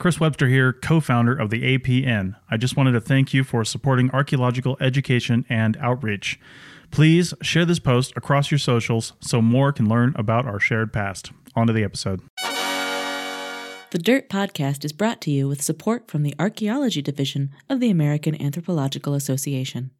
Chris Webster here, co founder of the APN. I just wanted to thank you for supporting archaeological education and outreach. Please share this post across your socials so more can learn about our shared past. On to the episode. The Dirt Podcast is brought to you with support from the Archaeology Division of the American Anthropological Association.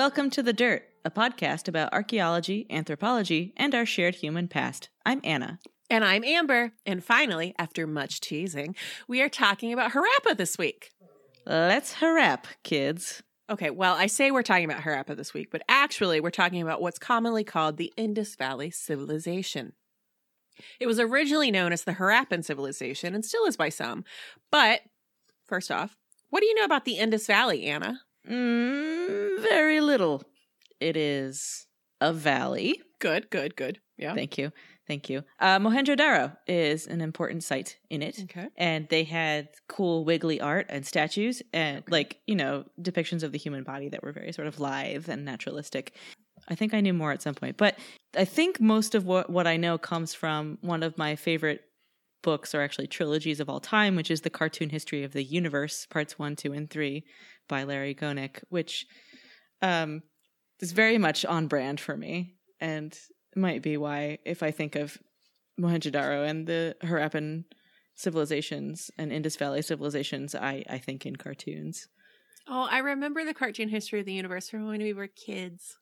Welcome to The Dirt, a podcast about archaeology, anthropology, and our shared human past. I'm Anna. And I'm Amber. And finally, after much teasing, we are talking about Harappa this week. Let's harap, kids. Okay, well, I say we're talking about Harappa this week, but actually, we're talking about what's commonly called the Indus Valley Civilization. It was originally known as the Harappan Civilization and still is by some. But, first off, what do you know about the Indus Valley, Anna? Mm, very little. It is a valley. Good, good, good. Yeah. Thank you. Thank you. Uh, Mohenjo-Daro is an important site in it. Okay. And they had cool wiggly art and statues and like, you know, depictions of the human body that were very sort of live and naturalistic. I think I knew more at some point, but I think most of what, what I know comes from one of my favorite books or actually trilogies of all time, which is the Cartoon History of the Universe, parts one, two, and three by Larry Gonick, which um, is very much on brand for me and might be why if I think of Mohenjo-Daro and the Harappan civilizations and Indus Valley civilizations, I, I think in cartoons. Oh, I remember the cartoon history of the universe from when we were kids.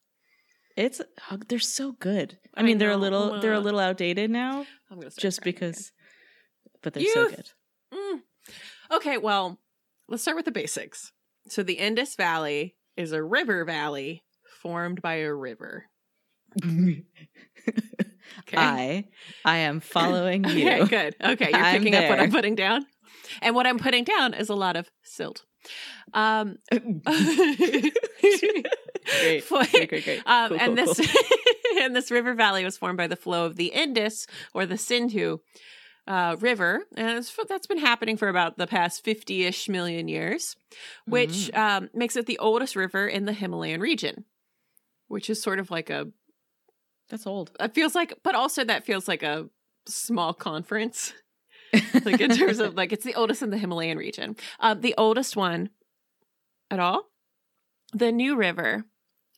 It's they're so good. I I mean, they're a know. little they're a Uh, little outdated now, I'm gonna just because, but they're so good. Mm. Okay, well, let's start with the basics. So the Indus Valley is a river valley formed by a river. Okay. I I am following you. Okay, good. Okay, you're I'm picking up what I'm putting down. And what I'm putting down is a lot of silt. Um great, For- great, great, great. Um, Cool, and cool, this and this river valley was formed by the flow of the Indus or the Sindhu uh, River, and that's been happening for about the past fifty-ish million years, which Mm. um, makes it the oldest river in the Himalayan region. Which is sort of like a That's old. it feels like, but also that feels like a small conference, like in terms of like it's the oldest in the Himalayan region. Um, the oldest one at all, the New River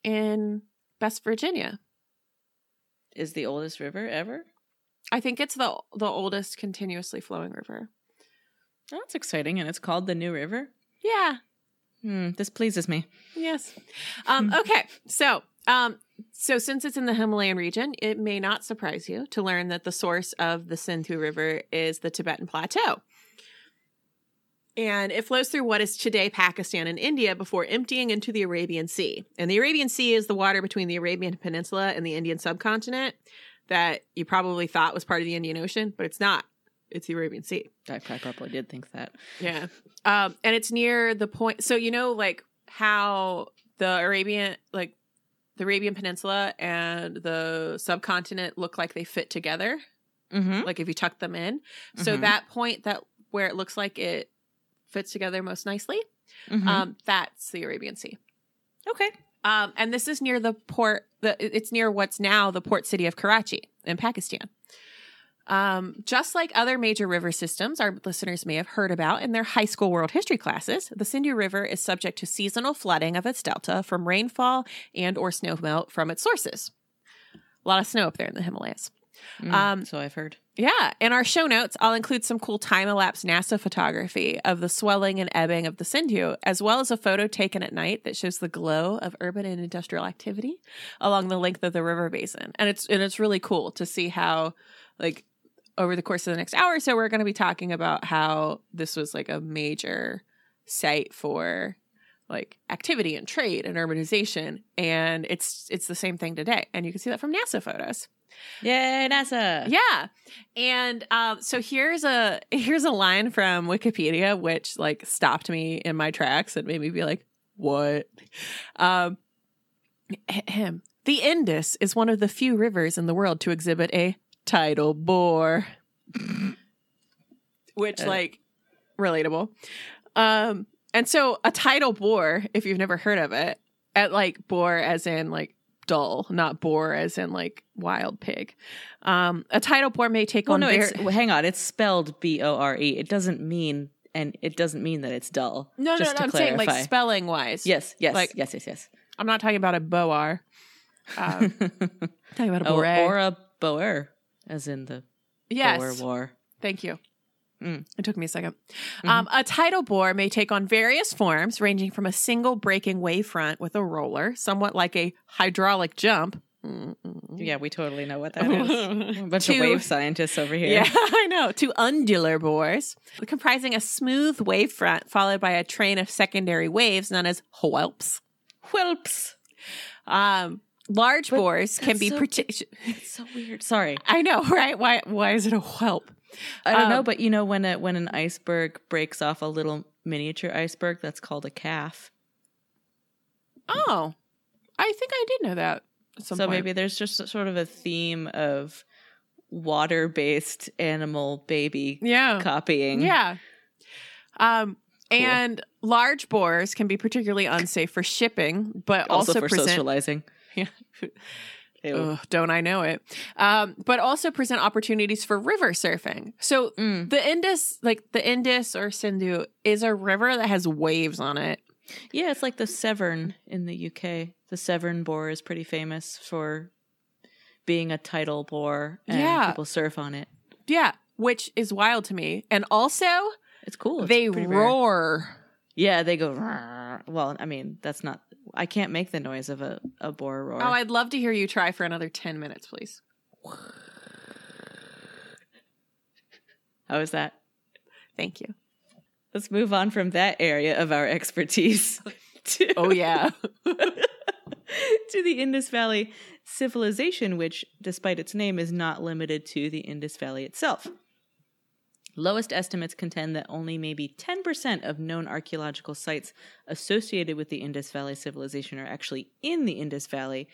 in West Virginia. is the oldest river ever. I think it's the the oldest continuously flowing river. That's exciting, and it's called the New River. Yeah. Hmm, this pleases me. Yes. Um, okay. So, um, so since it's in the Himalayan region, it may not surprise you to learn that the source of the Sindhu River is the Tibetan Plateau. And it flows through what is today Pakistan and India before emptying into the Arabian Sea. And the Arabian Sea is the water between the Arabian Peninsula and the Indian subcontinent that you probably thought was part of the Indian Ocean, but it's not. It's the Arabian Sea. I I probably did think that. Yeah. Um, and it's near the point. So you know, like how the Arabian, like the Arabian Peninsula and the subcontinent look like they fit together. Mm-hmm. Like if you tuck them in. So Mhm. that point that where it looks like it fits together most nicely, Mm-hmm. um, that's the Arabian Sea. okay. Um, and this is near the port. The it's near what's now the port city of Karachi in Pakistan. Um, just like other major river systems, our listeners may have heard about in their high school world history classes, the Sindhu River is subject to seasonal flooding of its delta from rainfall and or snowmelt from its sources. A lot of snow up there in the Himalayas. Mm, Um, so I've heard. Yeah, in our show notes, I'll include some cool time elapse NASA photography of the swelling and ebbing of the Sindhu, as well as a photo taken at night that shows the glow of urban and industrial activity along the length of the river basin. And it's and it's really cool to see how, like, over the course of the next hour or so, we're going to be talking about how this was like a major site for like activity and trade and urbanization, and it's it's the same thing today. And you can see that from NASA photos. Yay, NASA. Yeah. And um, so here's a here's a line from Wikipedia which like stopped me in my tracks and made me be like, "What?" Um, the The Indus is one of the few rivers in the world to exhibit a tidal bore. Which, Uh. like, relatable. Um, and so a tidal bore, if you've never heard of it, at like bore as in like dull, not boar as in like wild pig. Um, a tidal bore may take Well, on no, it's well, hang on. It's spelled B O R E. It doesn't mean and it doesn't mean that it's dull. no, no, just no. I'm saying like spelling wise. yes, yes, like- yes, yes, yes. I'm not talking about a boar. Um, talking about a oh, bore. or a boer, as in the yes. Boer War. Thank you. Mm. It took me a 2nd Mhm. Um, a tidal bore may take on various forms, ranging from a single breaking wavefront with a roller, somewhat like a hydraulic jump. Mm-mm. Yeah, we totally know what that is. A bunch To- of wave scientists over here. Yeah, I know. To undular bores, comprising a smooth wavefront followed by a train of secondary waves known as whelps. Whelps. Um, large But bores can be so- so weird. Sorry. I know, right? Why? Why is it a whelp? I don't know, Um, but you know when a, when an iceberg breaks off a little miniature iceberg, that's called a calf. Oh, I think I did know that. So point. maybe there's just sort of a theme of water-based animal baby yeah, copying. yeah. Um, Cool. and large bores can be particularly unsafe for shipping, but Also, also, for present. socializing. Yeah. Ugh, don't I know it? Um, but also present opportunities for river surfing. So Mm. the Indus, like the Indus or Sindhu, is a river that has waves on it. Yeah, it's like the Severn in the UK. The Severn bore is pretty famous for being a tidal bore, and Yeah. people surf on it. Yeah, which is wild to me. And also, It's cool. It's they roar. rare. Yeah, they go. "Rrrr." Well, I mean, that's not. I can't make the noise of a, a boar roar. Oh, I'd love to hear you try for another 10 minutes, please. How is that? Thank you. Let's move on from that area of our expertise to, Oh, yeah. to the Indus Valley civilization, which, despite its name, is not limited to the Indus Valley itself. Lowest estimates contend that only maybe 10% of known archaeological sites associated with the Indus Valley civilization are actually in the Indus Valley,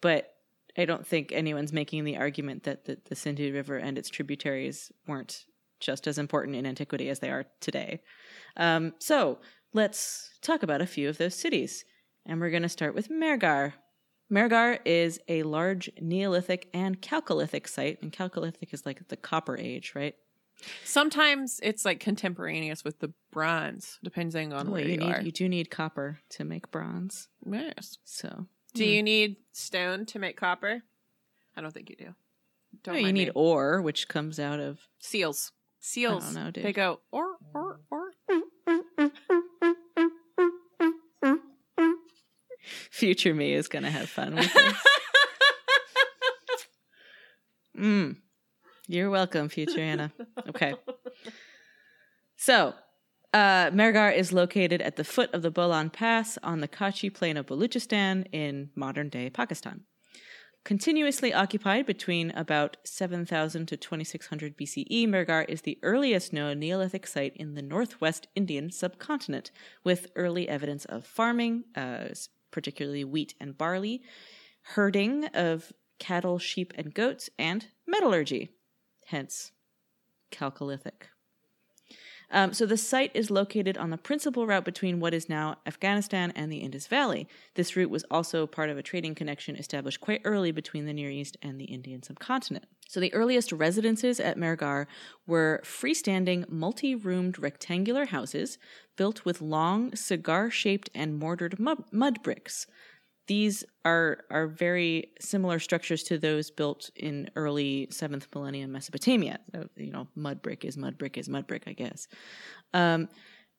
but I don't think anyone's making the argument that the, the Sindhu River and its tributaries weren't just as important in antiquity as they are today. Um, so let's talk about a few of those cities. And we're going to start with Mehrgarh. Mehrgarh is a large Neolithic and Chalcolithic site, and Chalcolithic is like the Copper Age, right? Sometimes it's like contemporaneous with the bronze, depending on Well, where you, you, need, are. you do need copper to make bronze. yes. So Do you need stone to make copper? I don't think you do. Don't No, you need me. ore, which comes out of seals. Seals. I don't know, dude. They go or or or. future me is going to have fun with this. mm. You're welcome, future Anna. Okay. So, uh, Mehrgarh is located at the foot of the Bolan Pass on the Kachi plain of Baluchistan in modern day Pakistan. Continuously occupied between about 7000 to 2600 BCE, Mehrgarh is the earliest known Neolithic site in the northwest Indian subcontinent, with early evidence of farming, uh, particularly wheat and barley, herding of cattle, sheep, and goats, and metallurgy, hence Chalcolithic. Um, so the site is located on the principal route between what is now Afghanistan and the Indus Valley. This route was also part of a trading connection established quite early between the Near East and the Indian subcontinent. So the earliest residences at Mehrgarh were freestanding, multi-roomed rectangular houses built with long, cigar-shaped and mortared mud, mud bricks. These are are very similar structures to those built in early seventh millennium Mesopotamia. So, you know, mud brick is mud brick is mud brick, I guess. Um,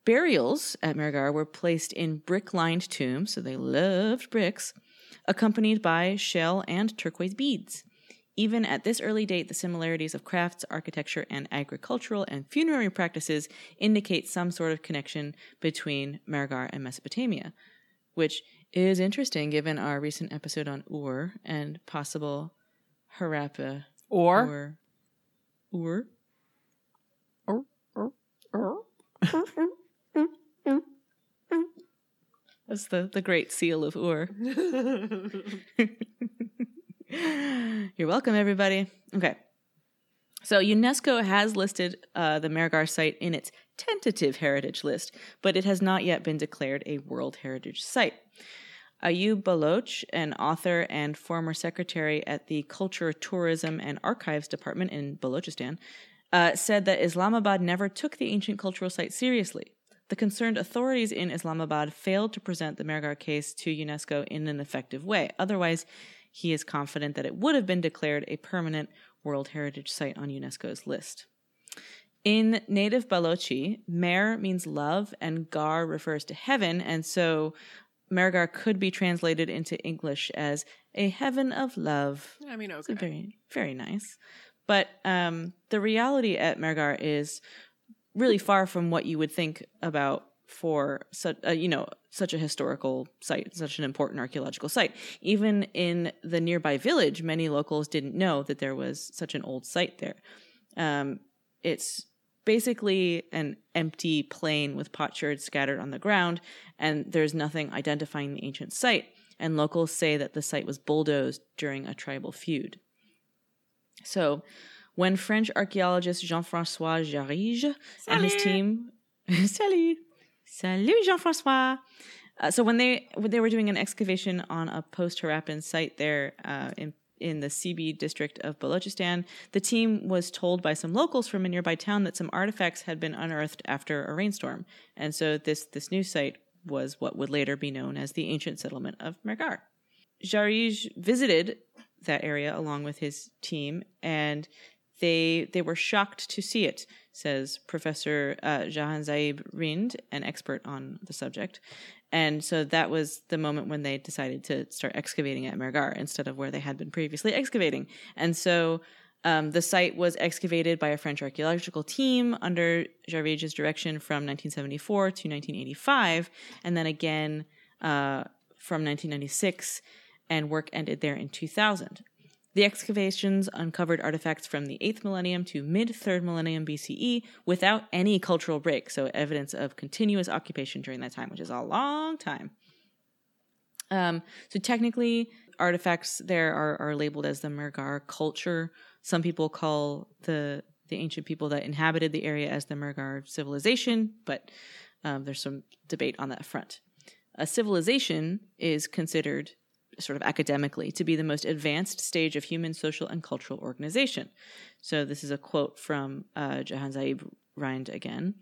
burials at Mehrgarh were placed in brick-lined tombs, so they loved bricks, accompanied by shell and turquoise beads. Even at this early date, the similarities of crafts, architecture, and agricultural and funerary practices indicate some sort of connection between Mehrgarh and Mesopotamia, which is interesting given our recent episode on Ur and possible Harappa Or Ur. or or. That's the, the great seal of Ur. You're welcome, everybody. Okay. So UNESCO has listed uh, the Mehrgarh site in its tentative heritage list, but it has not yet been declared a World Heritage Site. Ayub Baloch, an author and former secretary at the Culture, Tourism, and Archives Department in Balochistan, uh, said that Islamabad never took the ancient cultural site seriously. The concerned authorities in Islamabad failed to present the Mehrgarh case to UNESCO in an effective way. Otherwise, he is confident that it would have been declared a permanent World Heritage Site on UNESCO's list. In native Balochi, Mer means love and Gar refers to heaven, and so Mehrgarh could be translated into English as a heaven of love. I mean, It's okay. very, very nice. But um, the reality at Mehrgarh is really far from what you would think about for such, uh, you know, such a historical site, such an important archaeological site. Even in the nearby village, many locals didn't know that there was such an old site there. Um, it's basically an empty plain with potsherds scattered on the ground, and there's nothing identifying the ancient site. And locals say that the site was bulldozed during a tribal feud. So, when French archaeologist Jean Francois Jarrige and his team, salut, salut Jean Francois. Uh, so when they when they were doing an excavation on a post Harappan site there uh, in in the Sibi district of Balochistan, the team was told by some locals from a nearby town that some artifacts had been unearthed after a rainstorm, and so this this new site was what would later be known as the ancient settlement of Mehrgarh. Jarrige visited that area along with his team, and they they were shocked to see it, says Professor uh, Jahan Zaib Rind, an expert on the subject. And so that was the moment when they decided to start excavating at Mehrgarh instead of where they had been previously excavating. And so um, the site was excavated by a French archaeological team under Jarrige's direction from 1974 to 1985, and then again uh, from 1996, and work ended there in 2000. The excavations uncovered artifacts from the 8th millennium to mid 3rd millennium BCE without any cultural break, so evidence of continuous occupation during that time, which is a long time. Um, so technically, artifacts there are, are labeled as the Mehrgarh culture. Some people call the the ancient people that inhabited the area as the Mehrgarh civilization, but um, there's some debate on that front. A civilization is considered sort of academically to be the most advanced stage of human social and cultural organization. So this is a quote from uh, Jahan Zaib Rind again.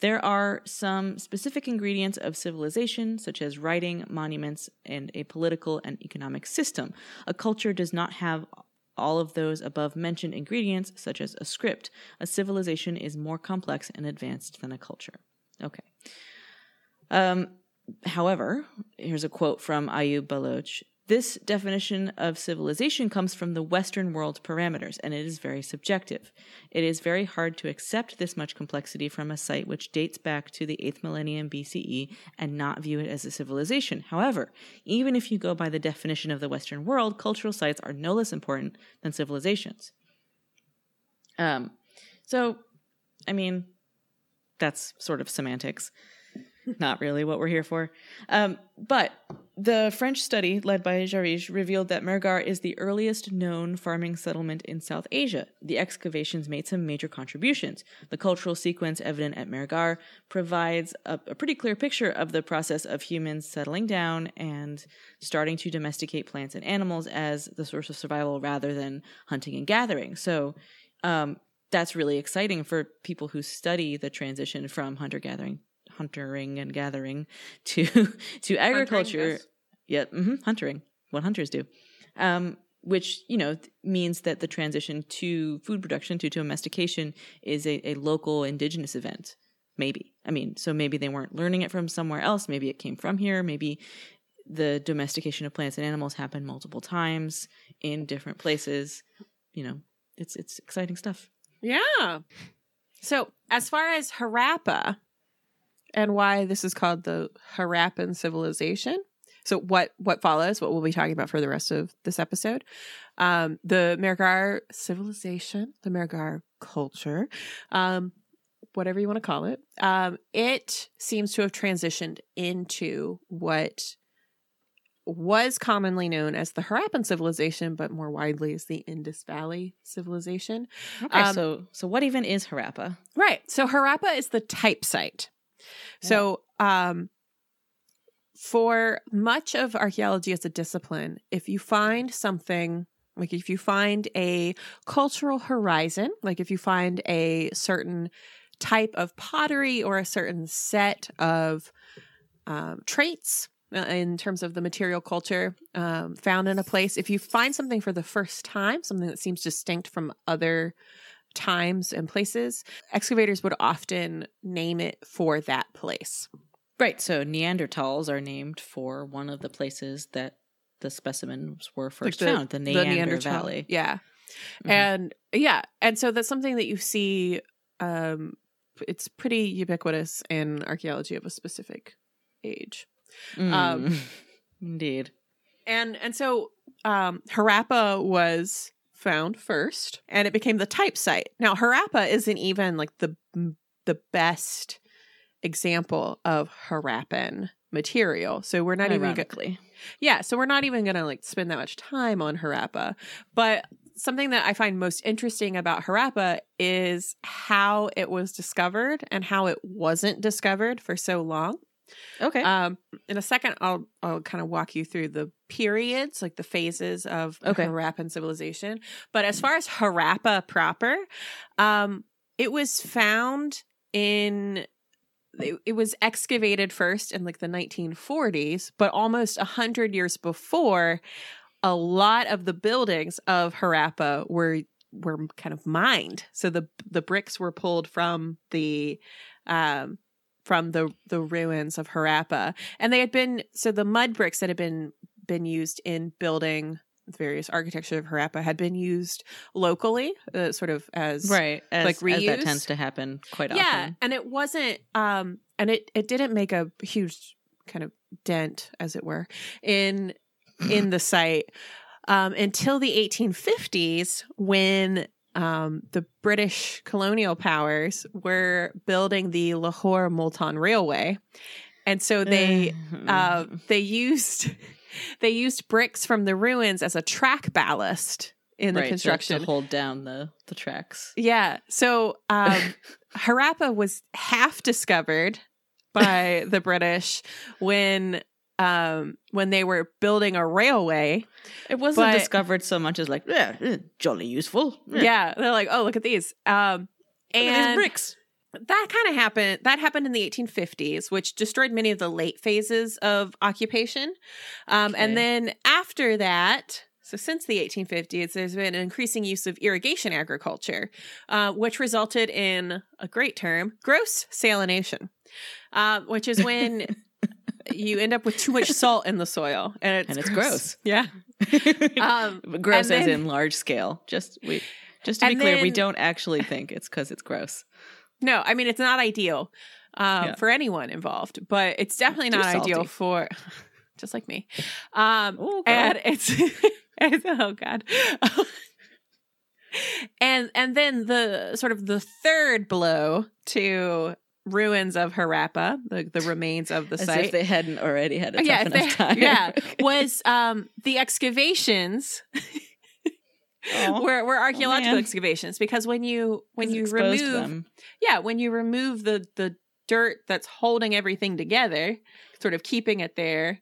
There are some specific ingredients of civilization, such as writing, monuments, and a political and economic system. A culture does not have all of those above mentioned ingredients, such as a script. A civilization is more complex and advanced than a culture. Okay. Um, however, here's a quote from Ayub Baloch. This definition of civilization comes from the Western world parameters, and it is very subjective. It is very hard to accept this much complexity from a site which dates back to the 8th millennium BCE and not view it as a civilization. However, even if you go by the definition of the Western world, cultural sites are no less important than civilizations. Um, so, I mean, that's sort of semantics. Not really what we're here for. Um, but the French study led by Jarrige revealed that Mehrgarh is the earliest known farming settlement in South Asia. The excavations made some major contributions. The cultural sequence evident at Mehrgarh provides a, a pretty clear picture of the process of humans settling down and starting to domesticate plants and animals as the source of survival rather than hunting and gathering. So, um, that's really exciting for people who study the transition from hunter gathering huntering and gathering to to agriculture. yeah hmm huntering. What hunters do. Um which you know th- means that the transition to food production to domestication is a, a local indigenous event. Maybe. I mean so maybe they weren't learning it from somewhere else. Maybe it came from here. Maybe the domestication of plants and animals happened multiple times in different places. You know it's it's exciting stuff. Yeah. So, as far as Harappa and why this is called the Harappan civilization, so what what follows, what we'll be talking about for the rest of this episode, um, the Mehrgarh civilization, the Mehrgarh culture, um, whatever you want to call it. Um, it seems to have transitioned into what was commonly known as the Harappan civilization, but more widely as the Indus Valley civilization. Okay, Um, so so what even is Harappa? Right. So Harappa is the type site. So um for much of archaeology as a discipline, if you find something like if you find a cultural horizon, like if you find a certain type of pottery or a certain set of um, traits uh, in terms of the material culture um, found in a place, if you find something for the first time, something that seems distinct from other times and places, excavators would often name it for that place. Right. So Neanderthals are named for one of the places that the specimens were first the- found, the Neander Neanderthal. Valley. Yeah. Mhm. And yeah, and so that's something that you see um it's pretty ubiquitous in archaeology of a specific age. Mm. um, Indeed. And and so um Harappa was found first and it became the type site. Now Harappa isn't even like the the best example of Harappan material. So we're not even go- Ironically. Yeah, so we're not even going to like spend that much time on Harappa. But something that I find most interesting about Harappa is how it was discovered and how it wasn't discovered for so long. Okay. Um, in a second, I'll I'll kind of walk you through the periods, like the phases of Okay. Harappan civilization. But as far as Harappa proper, um, it was found in it, it was excavated first in like the 1940s, but almost a hundred years before, a lot of the buildings of Harappa were were kind of mined. So the the bricks were pulled from the um from the the ruins of Harappa, and they had been so the mud bricks that had been been used in building various architecture of Harappa had been used locally, uh, sort of as right. As, like as that tends to happen quite yeah, often. and it wasn't um and it it didn't make a huge kind of dent as it were in in the site um until the 1850s when um the British colonial powers were building the Lahore Multan Railway and so they uh, they used they used bricks from the ruins as a track ballast in the Right, construction to hold down the the tracks. yeah. So um, Harappa was half discovered by the British when um, when they were building a railway. It wasn't But- discovered so much as like, yeah, eh, jolly useful. Eh, Yeah, they're like, oh, look at these. Um, at these and bricks. that kind of happened. That happened in the 1850s, which destroyed many of the late phases of occupation. Um, Okay. And then after that, so since the 1850s, there's been an increasing use of irrigation agriculture, uh, which resulted in a great term, gross salination, uh, which is when you end up with too much salt in the soil, and it's And it's gross. Yeah. Um, gross as then- in large scale. Just we just to be clear, we don't actually think it's because it's gross. No, I mean it's not ideal um, Yeah. for anyone involved, but it's definitely Too not ideal for just like me. Um, Oh, and it's, it's oh god. and and then the sort of the third blow to ruins of Harappa, the, the remains of the As site. if they hadn't already had a Oh, tough yeah, enough they- time. yeah, was um, the excavations were, were archaeological man. excavations because when you when you remove them. yeah, when you remove the the dirt that's holding everything together, sort of keeping it there,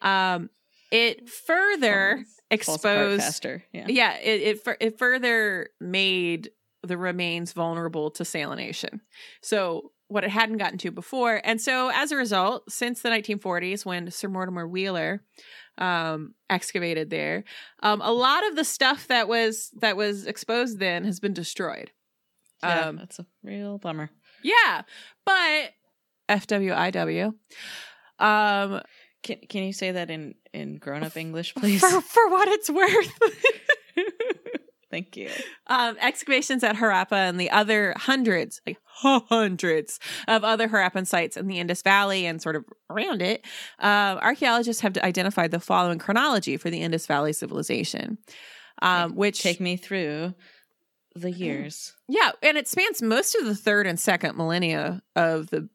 um, it further Falls- falls apart exposed. faster. Yeah. Yeah, it it, it further made the remains vulnerable to salination. So what it hadn't gotten to before, and so as a result, since the 1940s, when Sir Mortimer Wheeler um excavated there um a lot of the stuff that was that was exposed then has been destroyed Yeah, um that's a real bummer. yeah, but FWIW. Um Can Can you say that in in grown up English, please? for for what it's worth. Thank you. um excavations at Harappa and the other hundreds, like hundreds of other Harappan sites in the Indus Valley and sort of around it. Um archaeologists have identified the following chronology for the Indus Valley civilization. Um which Take me through the years. Yeah, and it spans most of the third and second millennia of the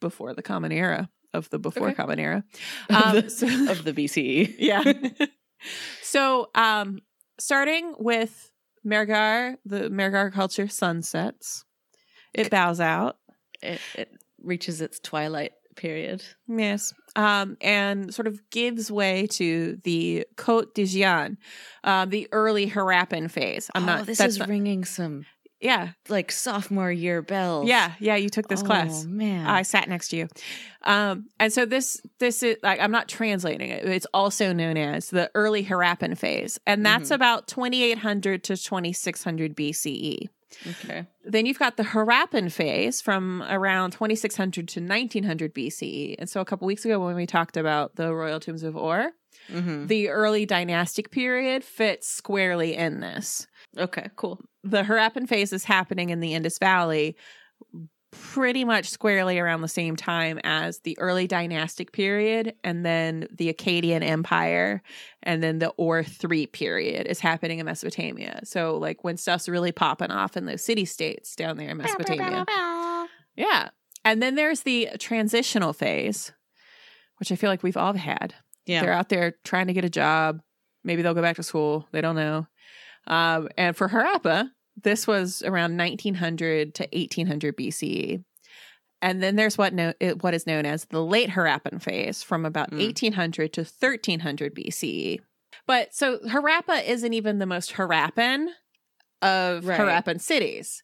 before the Common Era of the before Okay. Common Era. Of Um, the- so- of the BCE. yeah. so, um, starting with Mehrgarh, the Mehrgarh culture sunsets. It bows out. It, it reaches its twilight period. Yes. Um, and sort of gives way to the Côte d'Ivoire, uh, the early Harappan phase. I'm oh, not. this is not- ringing some yeah, like sophomore year bells. yeah, yeah. You took this oh, class. man. I sat next to you. Um, and so this this is like I'm not translating it. It's also known as the early Harappan phase, and that's Mhm. about 2800 to 2600 BCE. okay. Then you've got the Harappan phase from around 2600 to 1900 BCE. And so a couple weeks ago when we talked about the royal tombs of Ur, hmm the early dynastic period fits squarely in this. Okay. Cool. The Harappan phase is happening in the Indus Valley pretty much squarely around the same time as the early dynastic period and then the Akkadian Empire and then the Ur 3 period is happening in Mesopotamia. So like when stuff's really popping off in those city states down there in Mesopotamia. Yeah. And then there's the transitional phase, which I feel like we've all had. Yeah. They're out there trying to get a job. Maybe they'll go back to school. They don't know. Um, and for Harappa, this was around 1900 to 1800 BCE. And then there's what no, it, what is known as the late Harappan phase from about Mm. 1800 to 1300 BCE. But so Harappa isn't even the most Harappan of Right. Harappan cities.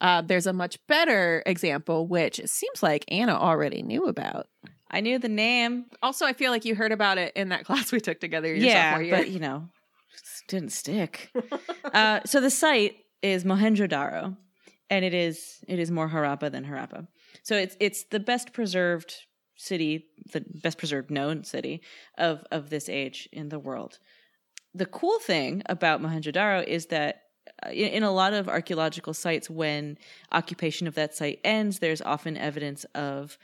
Uh, there's a much better example, which it seems like Anna already knew about. I knew the name. Also, I feel like you heard about it in that class we took together. Yeah, but you know, s- didn't stick. uh, so the site is Mohenjo-daro, and it is it is more Harappa than Harappa. So it's it's the best preserved city, the best preserved known city of of this age in the world. The cool thing about Mohenjo-daro is that uh, in, in a lot of archaeological sites, when occupation of that site ends, there's often evidence of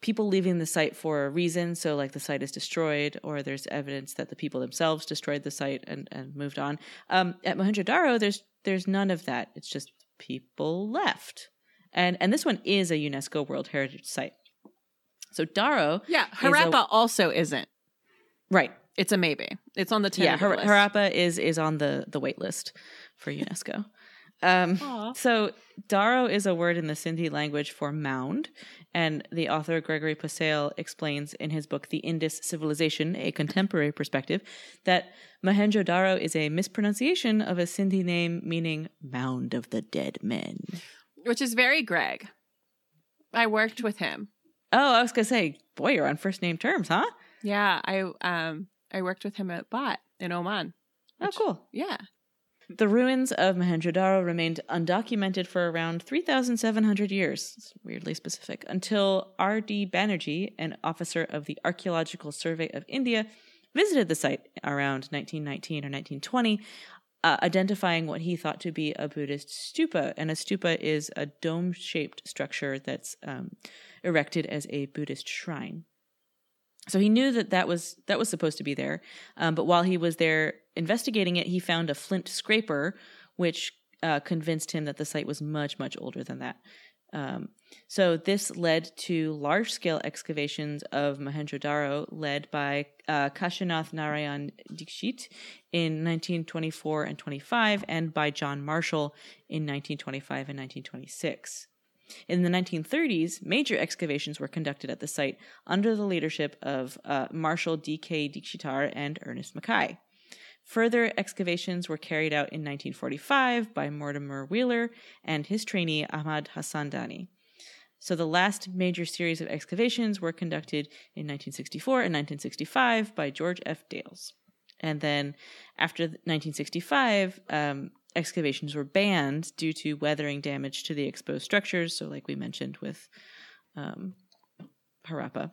people leaving the site for a reason. So, like the site is destroyed, or there's evidence that the people themselves destroyed the site and, and moved on. Um, at Mohenjo-daro, there's there's none of that. It's just people left, and and this one is a UNESCO World Heritage Site. So Daro, yeah, a- Harappa also isn't. right? It's a maybe. It's on the Yeah, Har-. Harappa is is on the the wait list for UNESCO. Um, So, Daro is a word in the Sindhi language for mound, and the author Gregory Possehl explains in his book, The Indus Civilization, A Contemporary Perspective, that Mohenjo-daro is a mispronunciation of a Sindhi name meaning mound of the dead men. which is very Greg. I worked with him. Oh, I was going to say, boy, you're on first name terms, huh? Yeah, I um I worked with him at Bat in Oman. Oh, cool. Yeah. The ruins of Mohenjo-daro remained undocumented for around 3,700 years, it's weirdly specific, until R.D. Banerjee, an officer of the Archaeological Survey of India, visited the site around 1919 or 1920, uh, identifying what he thought to be a Buddhist stupa. And a stupa is a dome shaped structure that's um, erected as a Buddhist shrine. So he knew that that was that was supposed to be there, um, but while he was there investigating it, he found a flint scraper, which uh, convinced him that the site was much much older than that. Um, so this led to large scale excavations of Mohenjo-daro, led by uh, Kashinath Narayan Dikshit in 1924 and 25, and by John Marshall in 1925 and 1926. In the 1930s, major excavations were conducted at the site under the leadership of uh, D.K. Dikshitar and Ernest Mackay. Further excavations were carried out in 1945 by Mortimer Wheeler and his trainee Ahmad Hassan Dani. So the last major series of excavations were conducted in 1964 and 1965 by George F. Dales. And then after 1965, um, excavations were banned due to weathering damage to the exposed structures. So, like we mentioned with um, Harappa.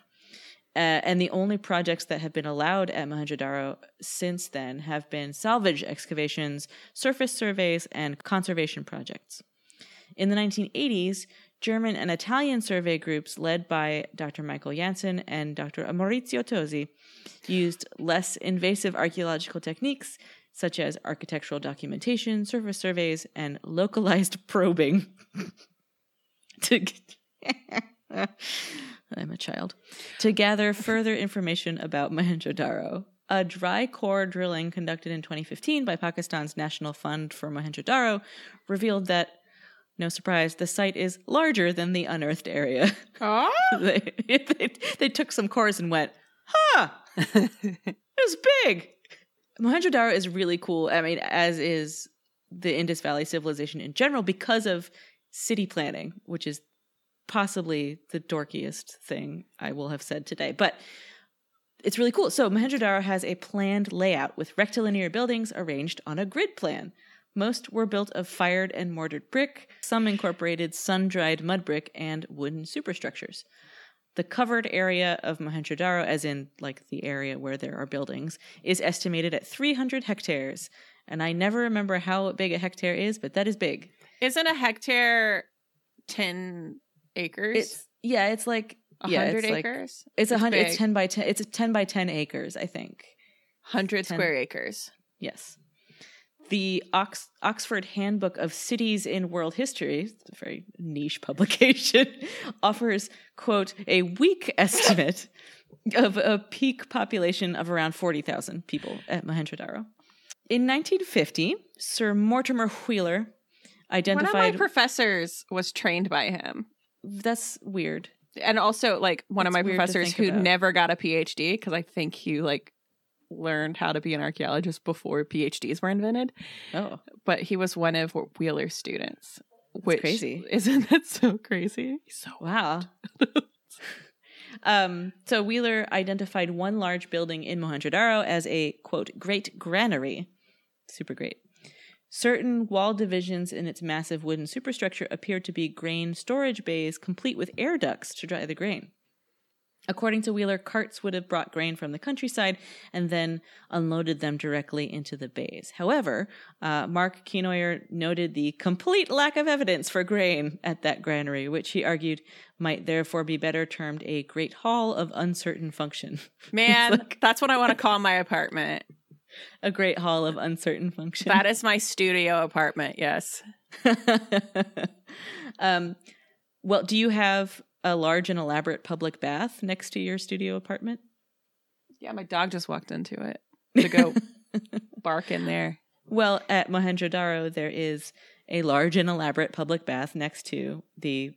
Uh, and the only projects that have been allowed at Mohenjo-daro since then have been salvage excavations, surface surveys, and conservation projects. In the 1980s, German and Italian survey groups led by Dr. Michael Jansen and Dr. Maurizio Tosi used less invasive archaeological techniques such as architectural documentation, surface surveys, and localized probing. to I'm a child. To gather further information about Mohenjo-daro. A dry core drilling conducted in 2015 by Pakistan's National Fund for Mohenjo-daro revealed that no surprise, the site is larger than the unearthed area. Oh, they, they, they took some cores and went, huh, it was big. Mohenjo-daro is really cool. I mean, as is the Indus Valley civilization in general, because of city planning, which is possibly the dorkiest thing I will have said today. But it's really cool. So Mohenjo-daro has a planned layout with rectilinear buildings arranged on a grid plan. Most were built of fired and mortared brick. Some incorporated sun-dried mud brick and wooden superstructures. The covered area of Mohenjo-daro, as in like the area where there are buildings, is estimated at 300 hectares. And I never remember how big a hectare is, but that is big. isn't a hectare ten acres? It's yeah, it's like a yeah, hundred it's like- acres. it's a hundred. It's ten by ten. It's a ten by ten acres, I think. hundred square acres. Yes. The Ox- Oxford Handbook of Cities in World History, it's a very niche publication, offers, quote, a weak estimate of a peak population of around 40,000 people at Mohenjo-daro. In 1950, Sir Mortimer Wheeler identified. One of my professors was trained by him. That's weird. and also like one of my professors who about. never got a PhD because I think he like learned how to be an archaeologist before PhDs were invented. Oh, But he was one of Wheeler's students. Which crazy. isn't that so crazy? So Wow. um, so Wheeler identified one large building in Mohenjo-daro as a quote great granary. Super great. Certain wall divisions in its massive wooden superstructure appear to be grain storage bays complete with air ducts to dry the grain. According to Wheeler, carts would have brought grain from the countryside and then unloaded them directly into the bays. However, uh, Mark Kenoyer noted the complete lack of evidence for grain at that granary, which he argued might therefore be better termed a great hall of uncertain function. man, like- that's what I want to call my apartment. A great hall of uncertain function. That is my studio apartment. Yes. um, well, do you have a large and elaborate public bath next to your studio apartment? Yeah, my dog just walked into it to go bark in there. Well, at Mohenjo-daro, there is a large and elaborate public bath next to the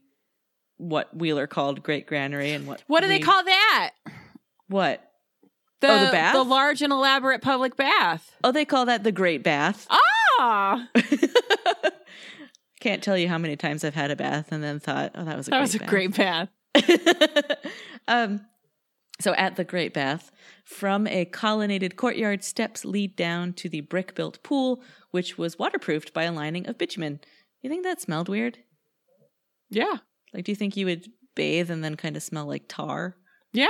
what Wheeler called Great Granary, and what What do they call that? what? The, Oh, the bath? The large and elaborate public bath. Oh, they call that the Great Bath. Ah, Can't tell you how many times I've had a bath and then thought, oh, that was a that great was a bath. great bath. um, so at the Great Bath, from a colonnaded courtyard, steps lead down to the brick built pool, which was waterproofed by a lining of bitumen. You think that smelled weird? Yeah. Like, do you think you would bathe and then kind of smell like tar? Yeah.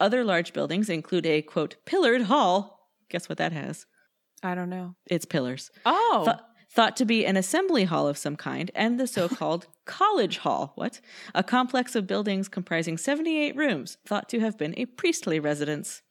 Other large buildings include a quote, pillared hall. Guess what that has? I don't know. It's pillars. Oh. Th- thought to be an assembly hall of some kind, and the so called college hall. What? A complex of buildings comprising 78 rooms, thought to have been a priestly residence.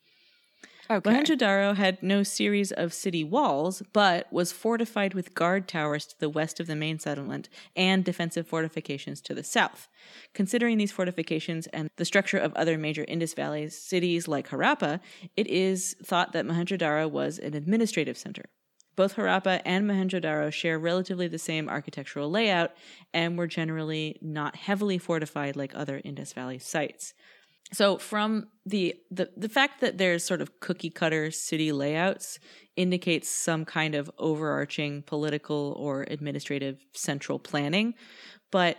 Okay. Mohenjo-daro had no series of city walls, but was fortified with guard towers to the west of the main settlement and defensive fortifications to the south. Considering these fortifications and the structure of other major Indus Valley cities like Harappa, it is thought that Mohenjo-daro was an administrative center. Both Harappa and Mohenjo-daro share relatively the same architectural layout and were generally not heavily fortified like other Indus Valley sites. So from the, the the fact that there's sort of cookie cutter city layouts indicates some kind of overarching political or administrative central planning, but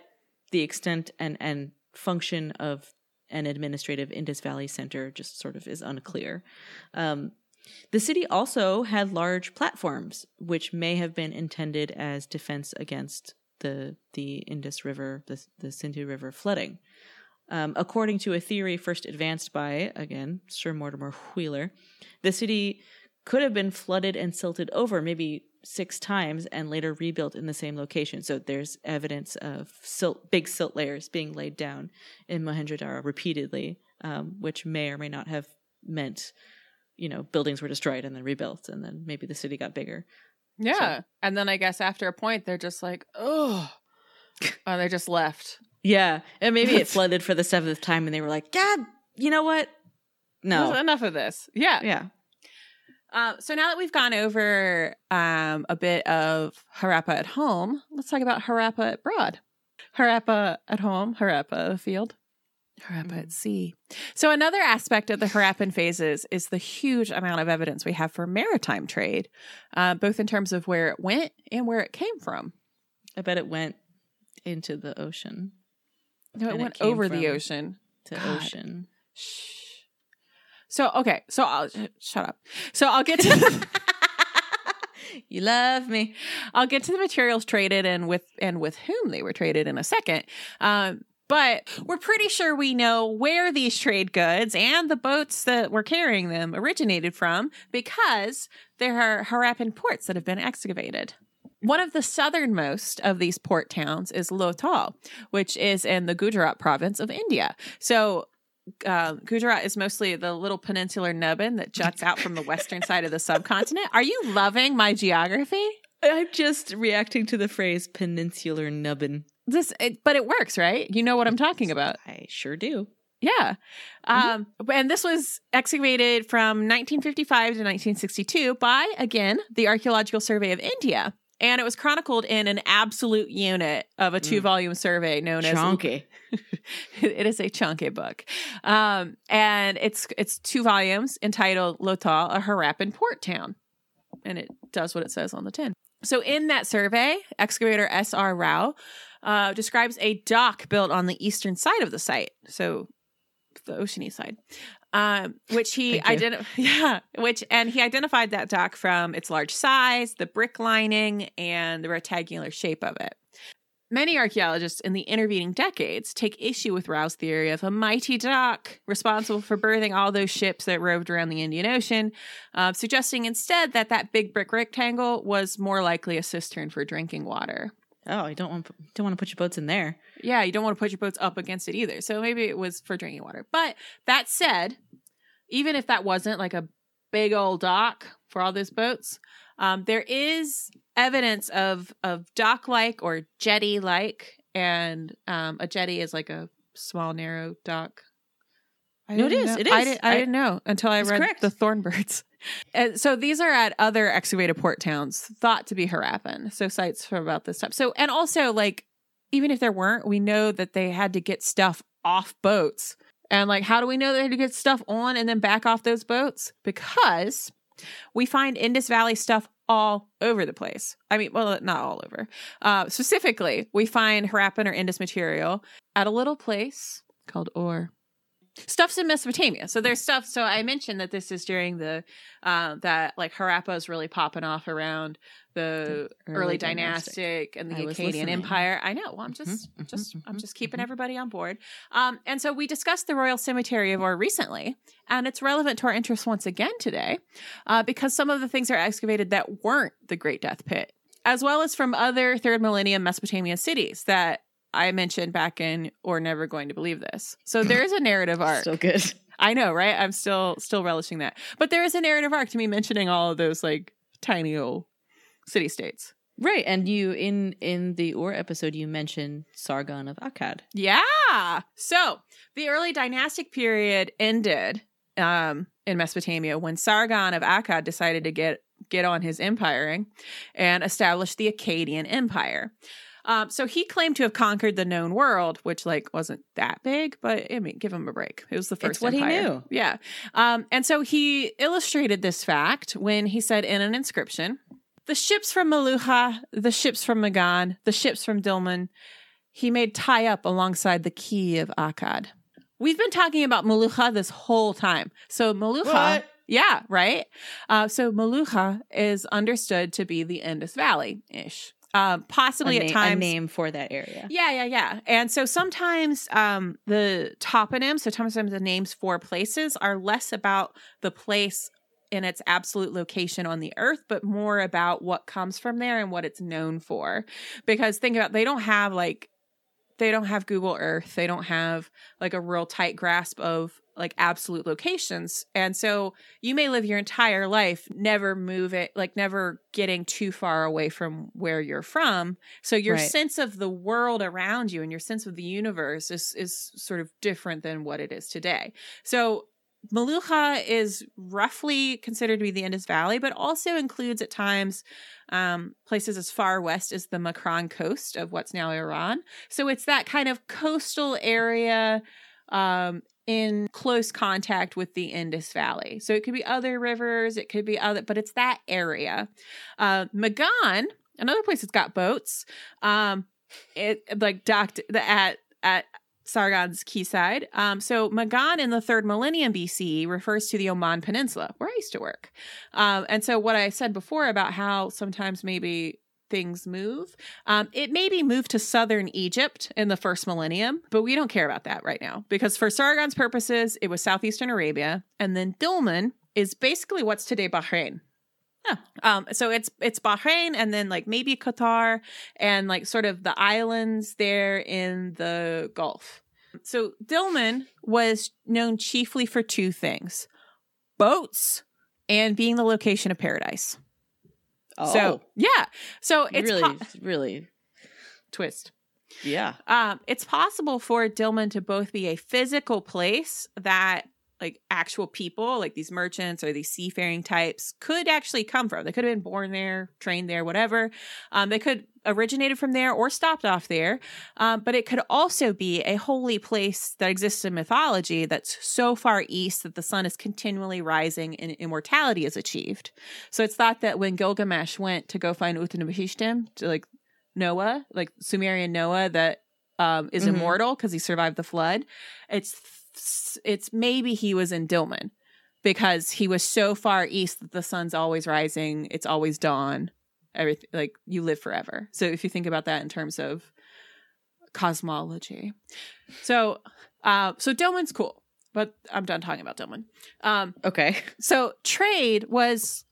the extent and and function of an administrative Indus Valley center just sort of is unclear. Um, the city also had large platforms, which may have been intended as defense against the the Indus River, the the Sindhu River flooding. Um, according to a theory first advanced by, again, Sir Mortimer Wheeler, the city could have been flooded and silted over maybe six times and later rebuilt in the same location. So there's evidence of silt, big silt layers being laid down in Mohenjo-daro repeatedly, um, which may or may not have meant you know, buildings were destroyed and then rebuilt, and then maybe the city got bigger. Yeah. And then I guess after a point, they're just like, oh, oh they just left. Yeah, and maybe it flooded for the seventh time, and they were like, "God, you know what? No, enough of this. Yeah. yeah, Uh, so now that we've gone over um, a bit of Harappa at home, let's talk about Harappa at broad. Harappa at home, Harappa field, Harappa at sea. So another aspect of the Harappan phases is the huge amount of evidence we have for maritime trade, uh, both in terms of where it went and where it came from. I bet it went into the ocean No, it it went came over the ocean. to God. ocean. Shh. So okay, so I'll shut up. So I'll get to you love me. I'll get to the materials traded and with and with whom they were traded in a second. Um, but we're pretty sure we know where these trade goods and the boats that were carrying them originated from because there are Harappan ports that have been excavated. One of the southernmost of these port towns is Lothal, which is in the Gujarat province of India. So uh, Gujarat is mostly the little peninsular nubbin that juts out from the western side of the subcontinent. Are you loving my geography? I'm just reacting to the phrase peninsular nubbin. This, it, but it works, right? You know what I'm talking about. I sure do. Yeah. Um, and this was excavated from 1955 to 1962 by, again, the Archaeological Survey of India. And it was chronicled in an absolute unit of a two volume survey known as chunky it is a chunky book. Um, and it's it's two volumes entitled Lothal, a Harappan port town. And it does what it says on the tin. So in that survey, excavator S.R. Rao uh, describes a dock built on the eastern side of the site. So the oceany side. Um, which he identified, yeah, which and he identified that dock from its large size, the brick lining, and the rectangular shape of it. Many archaeologists in the intervening decades take issue with Rao's theory of a mighty dock responsible for birthing all those ships that roved around the Indian Ocean, uh, suggesting instead that that big brick rectangle was more likely a cistern for drinking water. Oh, you don't want don't want to put your boats in there. Yeah, you don't want to put your boats up against it either. So maybe it was for drinking water. But that said, even if that wasn't like a big old dock for all those boats, um, there is evidence of of dock like or jetty like, and um, a jetty is like a small narrow dock. I No, it didn't know- it I, didn't, I, I- didn't know until I read correct. the Thornbirds. And so these are at other excavated port towns thought to be Harappan. So sites from about this time. So and also like even if there weren't, we know that they had to get stuff off boats. And like how do we know they had to get stuff on and then back off those boats? Because we find Indus Valley stuff all over the place. I mean, well, not all over. Uh, specifically, we find Harappan or Indus material at a little place called Ur. Stuff's in Mesopotamia. So there's stuff. So I mentioned that this is during the, uh, that like Harappa is really popping off around the The early, early dynastic, dynastic. and the I Akkadian. Empire. I know. Well, I'm just, Mhm, just, mhm, I'm just keeping mhm. everybody on board. Um, and so we discussed the Royal Cemetery of Ur recently, and it's relevant to our interest once again today, uh, because some of the things are excavated that weren't the Great Death Pit, as well as from other third millennium Mesopotamia cities that I mentioned back in or never going to believe this. So there is a narrative arc. Still good. I know, right? I'm still still relishing that. But there is a narrative arc to me mentioning all of those like tiny old city states. Right, and you in in the Ur episode you mentioned Sargon of Akkad. Yeah. So the early dynastic period ended um, in Mesopotamia when Sargon of Akkad decided to get get on his empiring and establish the Akkadian Empire. Um, so he claimed to have conquered the known world, which like wasn't that big, but I mean, give him a break. It was the first. It's what he knew. Yeah. Um, and so he illustrated this fact when he said in an inscription, "The ships from Meluhha, the ships from Magan, the ships from Dilmun, he made tie up alongside the quay of Akkad." We've been talking about Meluhha this whole time. So Meluhha, What? yeah, right. Uh, so Meluhha is understood to be the Indus Valley ish, um, possibly a, at times. a name for that area. Yeah, yeah, yeah. And so sometimes um, the toponyms, so sometimes the names for places are less about the place in its absolute location on the earth, but more about what comes from there and what it's known for. Because think about they don't have like they don't have Google Earth. They don't have like a real tight grasp of like absolute locations. And so you may live your entire life never move it, like never getting too far away from where you're from. So your Right. sense of the world around you and your sense of the universe is is sort of different than what it is today. So Meluhha is roughly considered to be the Indus Valley, but also includes at times um, places as far west as the Makran coast of what's now Iran. So it's that kind of coastal area um, in close contact with the Indus Valley. So it could be other rivers, it could be other, but it's that area. Uh, Magan, another place that's got boats, um, it like docked the, at at Sargon's quayside. Um, so Magan in the third millennium BCE refers to the Oman Peninsula, where I used to work. Um, and so what I said before about how sometimes maybe things move, um, it maybe moved to southern Egypt in the first millennium, but we don't care about that right now because for Sargon's purposes, it was southeastern Arabia, and then Dilmun is basically what's today Bahrain. Oh. Um, so it's it's Bahrain and then like maybe Qatar and like sort of the islands there in the Gulf. So Dilmun was known chiefly for two things: boats and being the location of paradise. Oh, So yeah, so it's really, po- really, twist. yeah. Um, it's possible for Dilmun to both be a physical place that like actual people, like these merchants or these seafaring types, could actually come from. They could have been born there, trained there, whatever. Um, they could originated from there or stopped off there. Um, but it could also be a holy place that exists in mythology that's so far east that the sun is continually rising and immortality is achieved. So it's thought that when Gilgamesh went to go find Utnapishtim, to like Noah, like Sumerian Noah, that um, is Mhm. immortal because he survived the flood. It's it's maybe he was in Dilmun because he was so far east that the sun's always rising. It's always dawn. Everything like you live forever. So if you think about that in terms of cosmology, so uh, so Dilmun's cool. But I'm done talking about Dilmun. Um, Okay. so trade was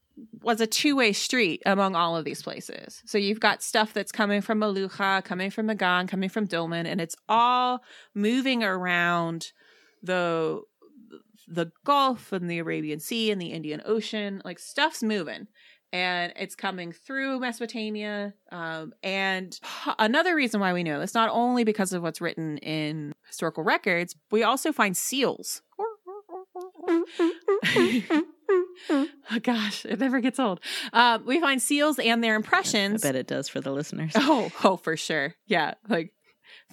was a two-way street among all of these places. So you've got stuff that's coming from Meluhha, coming from Magan, coming from Dilmun, and it's all moving around the the Gulf and the Arabian Sea and the Indian Ocean. Like stuff's moving. And it's coming through Mesopotamia. Um, and another reason why we know this, not only because of what's written in historical records, we also find seals. oh gosh, it never gets old. Um, we find seals and their impressions. I bet it does for the listeners. Oh, oh, for sure. Yeah, like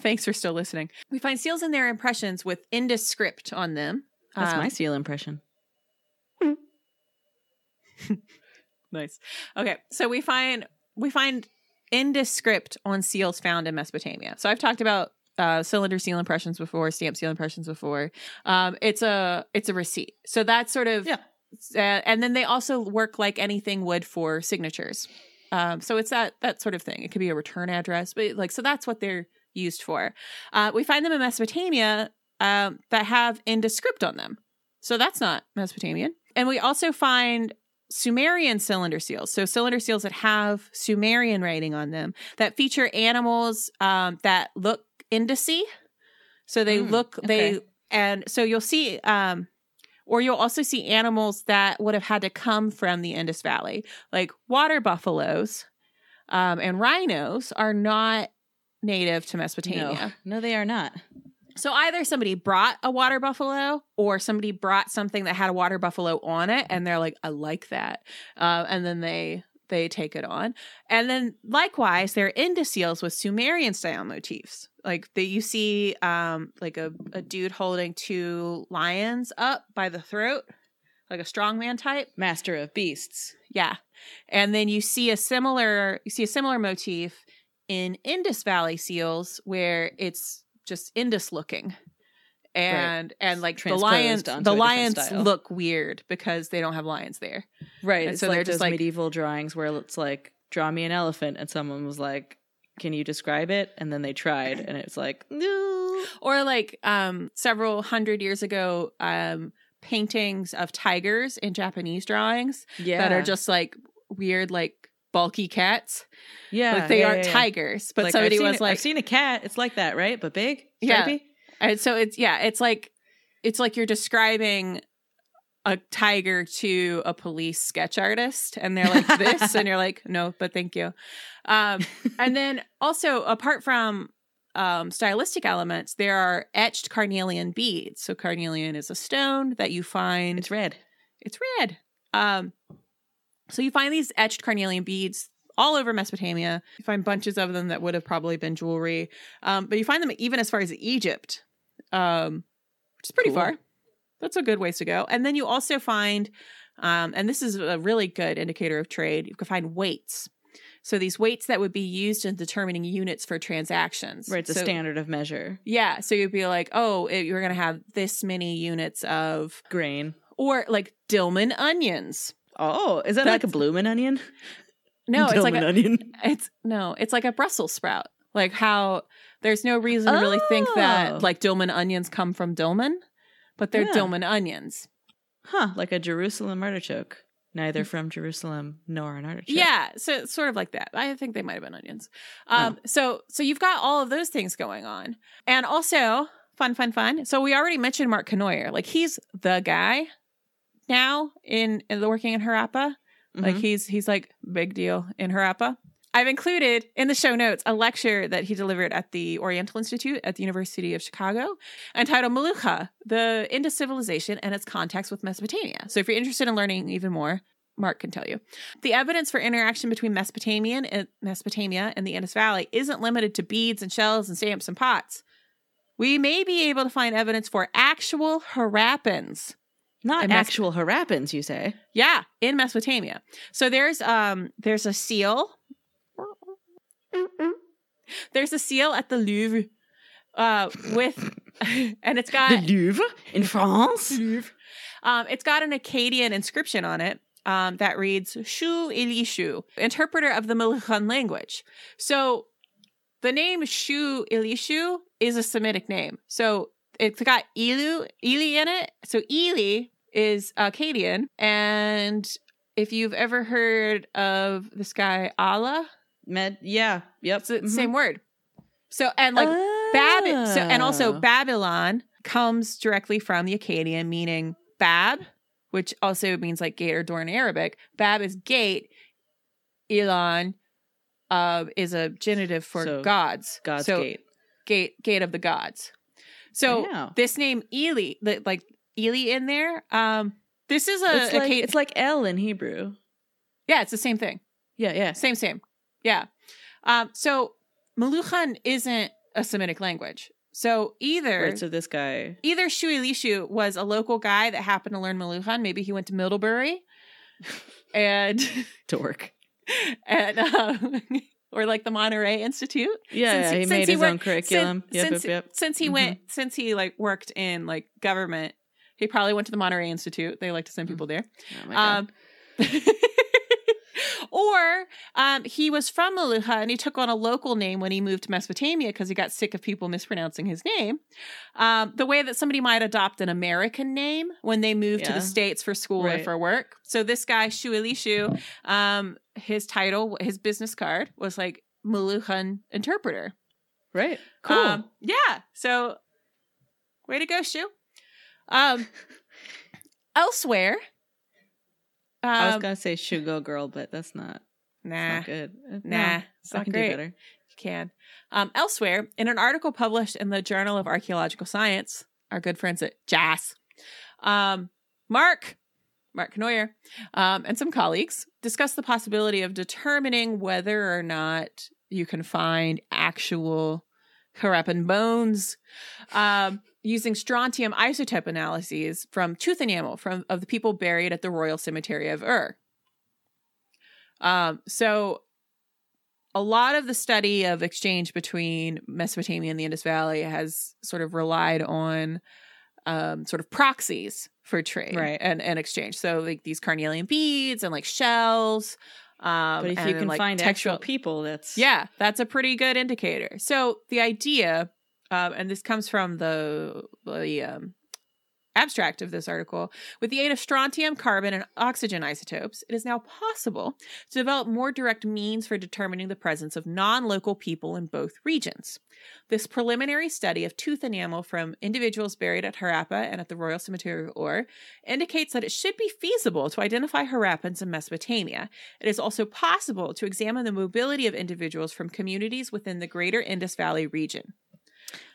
thanks for still listening. We find seals and their impressions with Indus script on them. That's Um, my seal impression. Nice. Okay, so we find we find Indus script on seals found in Mesopotamia. So I've talked about uh, cylinder seal impressions before, stamp seal impressions before. Um, it's a it's a receipt. So that's sort of Yeah. Uh, and then they also work like anything would for signatures. Um, so it's that that sort of thing. It could be a return address, but like so that's what they're used for. Uh, we find them in Mesopotamia um, that have Indus script on them. So that's not Mesopotamian. And we also find Sumerian cylinder seals. So cylinder seals that have Sumerian writing on them that feature animals um, that look Indusy. So they Mm, look they and so you'll see um or you'll also see animals that would have had to come from the Indus Valley, like water buffaloes um, and rhinos are not native to Mesopotamia. no, they are not. So either somebody brought a water buffalo or somebody brought something that had a water buffalo on it and they're like, I like that. Uh, and then they they take it on. And then likewise, there are Indus seals with Sumerian style motifs. Like that you see um like a, a dude holding two lions up by the throat, like a strongman type. Master of beasts. Yeah. And then you see a similar you see a similar motif in Indus Valley seals where it's just Indus looking. And and like the lions the lions look weird because they don't have lions there. Right. And so like they're just like- medieval drawings where it's like, draw me an elephant, and someone was like, "Can you describe it?" And then they tried, and it's like, no. Or like um several hundred years ago um paintings of tigers in Japanese drawings Yeah. that are just like weird like bulky cats. yeah, like they yeah, aren't yeah, yeah. tigers, but Like, somebody was it- like I've seen a cat. It's like that, right? But big. Yeah. And so it's yeah, it's like it's like you're describing a tiger to a police sketch artist and they're like this and you're like no but thank you um, and then also apart from um, stylistic elements there are etched carnelian beads so carnelian is a stone that you find It's red. it's red um, so you find these etched carnelian beads all over Mesopotamia. You find bunches of them that would have probably been jewelry, um, but you find them even as far as Egypt, um, which is pretty Cool. far. That's a good ways to go. And then you also find, um, and this is a really good indicator of trade. You can find weights. So these weights that would be used in determining units for transactions. Right. It's a standard of measure. Yeah. So you'd be like, oh, it- you're going to have this many units of, Grain. or like Dilmun onions. Oh, is that like a That's- bloomin' onion? No, it's like Dilmun a, onion. It's no, it's like a Brussels sprout. Like how there's no reason to really think Oh. that like Dilmun onions come from Dilmun, but they're Yeah. Dilmun onions. Huh. Like a Jerusalem artichoke. Neither from Jerusalem nor an artichoke. Yeah, so sort of like that. I think they might have been onions. Um, so so you've got all of those things going on, and also fun, fun, fun. So we already mentioned Mark Kenoyer. Like he's the guy now in, in the working in Harappa. Like Mhm. he's he's like big deal in Harappa. I've included in the show notes a lecture that he delivered at the Oriental Institute at the University of Chicago entitled Meluhha, the Indus Civilization and its Context with Mesopotamia. So if you're interested in learning even more, Mark can tell you. The evidence for interaction between Mesopotamian and Mesopotamia and the Indus Valley isn't limited to beads and shells and stamps and pots. We may be able to find evidence for actual Harappans Not Mes- actual Harappans, you say. yeah, in Mesopotamia. So there's um there's a seal. There's a seal at the Louvre uh with and it's got the Louvre in France? um it's got an Akkadian inscription on it. Um, that reads Shu Ilishu, interpreter of the Meluhhan language. So the name Shu Ilishu is a Semitic name. So it's got Ilu, Ili in it. So Ili is Akkadian. And if you've ever heard of this guy, Allah, Med, yeah. Yep. it's the Mhm. same word. So, and like Bab, so, and also Oh. Babylon comes directly from the Akkadian, meaning Bab, which also means like gate or door in Arabic. Bab is gate. Elon uh, is a genitive for So, gods. God's so, gate. Gate, gate of the gods. So this name Eli, the, like Eli in there. Um, this is a, It's like, Akkad- it's like L in Hebrew. yeah, it's the same thing. Yeah, yeah. Same, same. Yeah. Um, so Meluhhan isn't a Semitic language. So either Right, so this guy. either Shu Ilishu was a local guy that happened to learn Meluhhan. Maybe he went to Middlebury, and Dork. and um, or like the Monterey Institute. Yeah, Since yeah, he- he since made he his went- own curriculum. Since, yep, since, yep, yep. since he Mhm. went, since he like worked in like government, he probably went to the Monterey Institute. They like to send people there. Oh my God. Um, or um, he was from Meluhha and he took on a local name when he moved to Mesopotamia because he got sick of people mispronouncing his name. Um, the way that somebody might adopt an American name when they move to the States for school or for work. So this guy, Shu Ilishu, um, his title, his business card was like Meluhhan interpreter. right. Cool. Um, yeah. So, way to go, Shu. Um, elsewhere, I was um, gonna say Shugo girl, but that's not. That's nah, not good. Uh, nah, no, it's not can great. do better. You can. Um, elsewhere, in an article published in the Journal of Archaeological Science, our good friends at JAS, um, Mark, Mark Kenoyer, um, and some colleagues discussed the possibility of determining whether or not you can find actual Harappan bones um, using strontium isotope analyses from tooth enamel from of the people buried at the Royal Cemetery of Ur. Um, so a lot of the study of exchange between Mesopotamia and the Indus Valley has sort of relied on um, sort of proxies for trade Right. and, and exchange. So like these carnelian beads and like shells. Um, But if and you can like, find textual- actual people, that's yeah, that's a pretty good indicator. So the idea, um, and this comes from the the um, abstract of this article, with the aid of strontium, carbon, and oxygen isotopes, it is now possible to develop more direct means for determining the presence of non local people in both regions. This preliminary study of tooth enamel from individuals buried at Harappa and at the Royal Cemetery of Ur indicates that it should be feasible to identify Harappans in Mesopotamia. It is also possible to examine the mobility of individuals from communities within the greater Indus Valley region.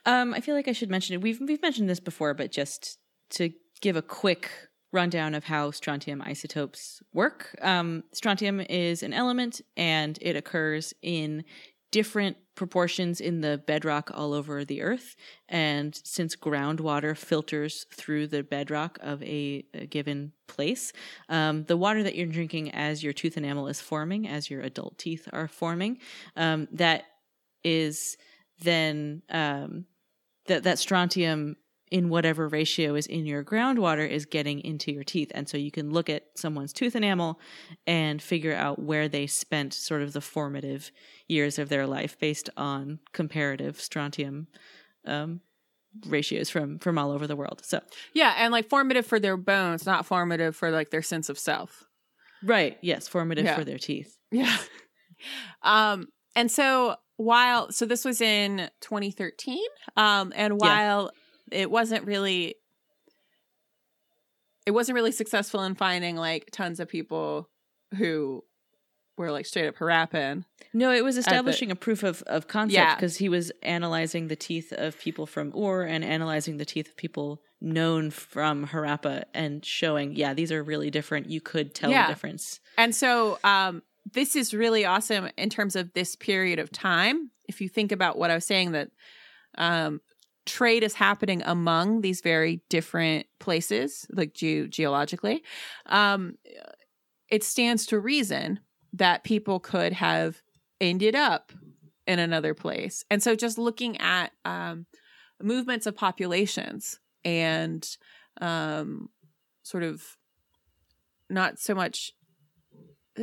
Um, I feel like I should mention it. We've we've mentioned this before, but just to give a quick rundown of how strontium isotopes work. Um, strontium is an element, and it occurs in different proportions in the bedrock all over the earth. And since groundwater filters through the bedrock of a, a given place, um, the water that you're drinking as your tooth enamel is forming, as your adult teeth are forming, um, that is then um, that that strontium in whatever ratio is in your groundwater is getting into your teeth. And so you can look at someone's tooth enamel and figure out where they spent sort of the formative years of their life based on comparative strontium um, ratios from from all over the world. So Yeah, and like formative for their bones, not formative for like their sense of self. right, yes, formative Yeah. for their teeth. Yeah. Um, and so while so this was in 2013, um, and Yeah. while it wasn't really it wasn't really successful in finding like tons of people who were like straight up Harappan. No, it was the- establishing a proof of, of concept Yeah. because he was analyzing the teeth of people from Ur and analyzing the teeth of people known from Harappa and showing, yeah, these are really different. You could tell Yeah. the difference. And so um this is really awesome in terms of this period of time. If you think about what I was saying that um trade is happening among these very different places like ge- geologically um it stands to reason that people could have ended up in another place and so just looking at um movements of populations and um sort of not so much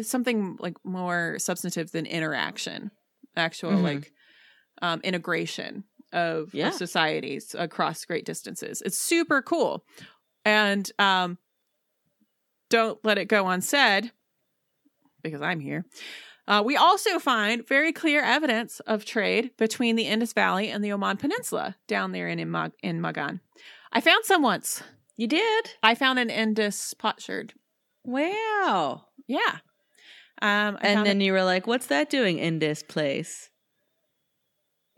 something like more substantive than interaction actual Mhm. like um integration of, of Yeah. societies across great distances it's super cool and um don't let it go unsaid because i'm here uh, we also find very clear evidence of trade between the Indus Valley and the Oman Peninsula down there in Imag- in Magan. I found some once. You did? I found an Indus potsherd. Wow. Yeah. Um, and then it- you were like, what's that doing in this place?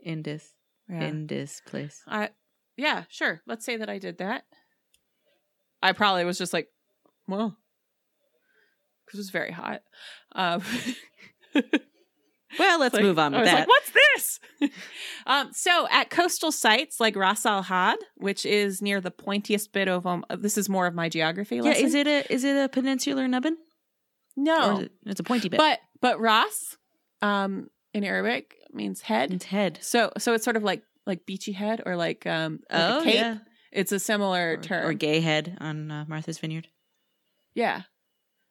In this, yeah. in this place. I, yeah, sure. Let's say that I did that. I probably was just like, well, because it was very hot. Um, Well, let's like- move on I with was that. like, what's this? um, so at coastal sites like Ras Al Had, which is near the pointiest bit of um, this is more of my geography yeah, is it a is it a peninsular nubbin? No, it, it's a pointy bit. but but Ras, um, in Arabic means head. it's head. So so it's sort of like like beachy head or like um like oh a cape. yeah, It's a similar or, term. or gay head on uh, Martha's Vineyard. Yeah.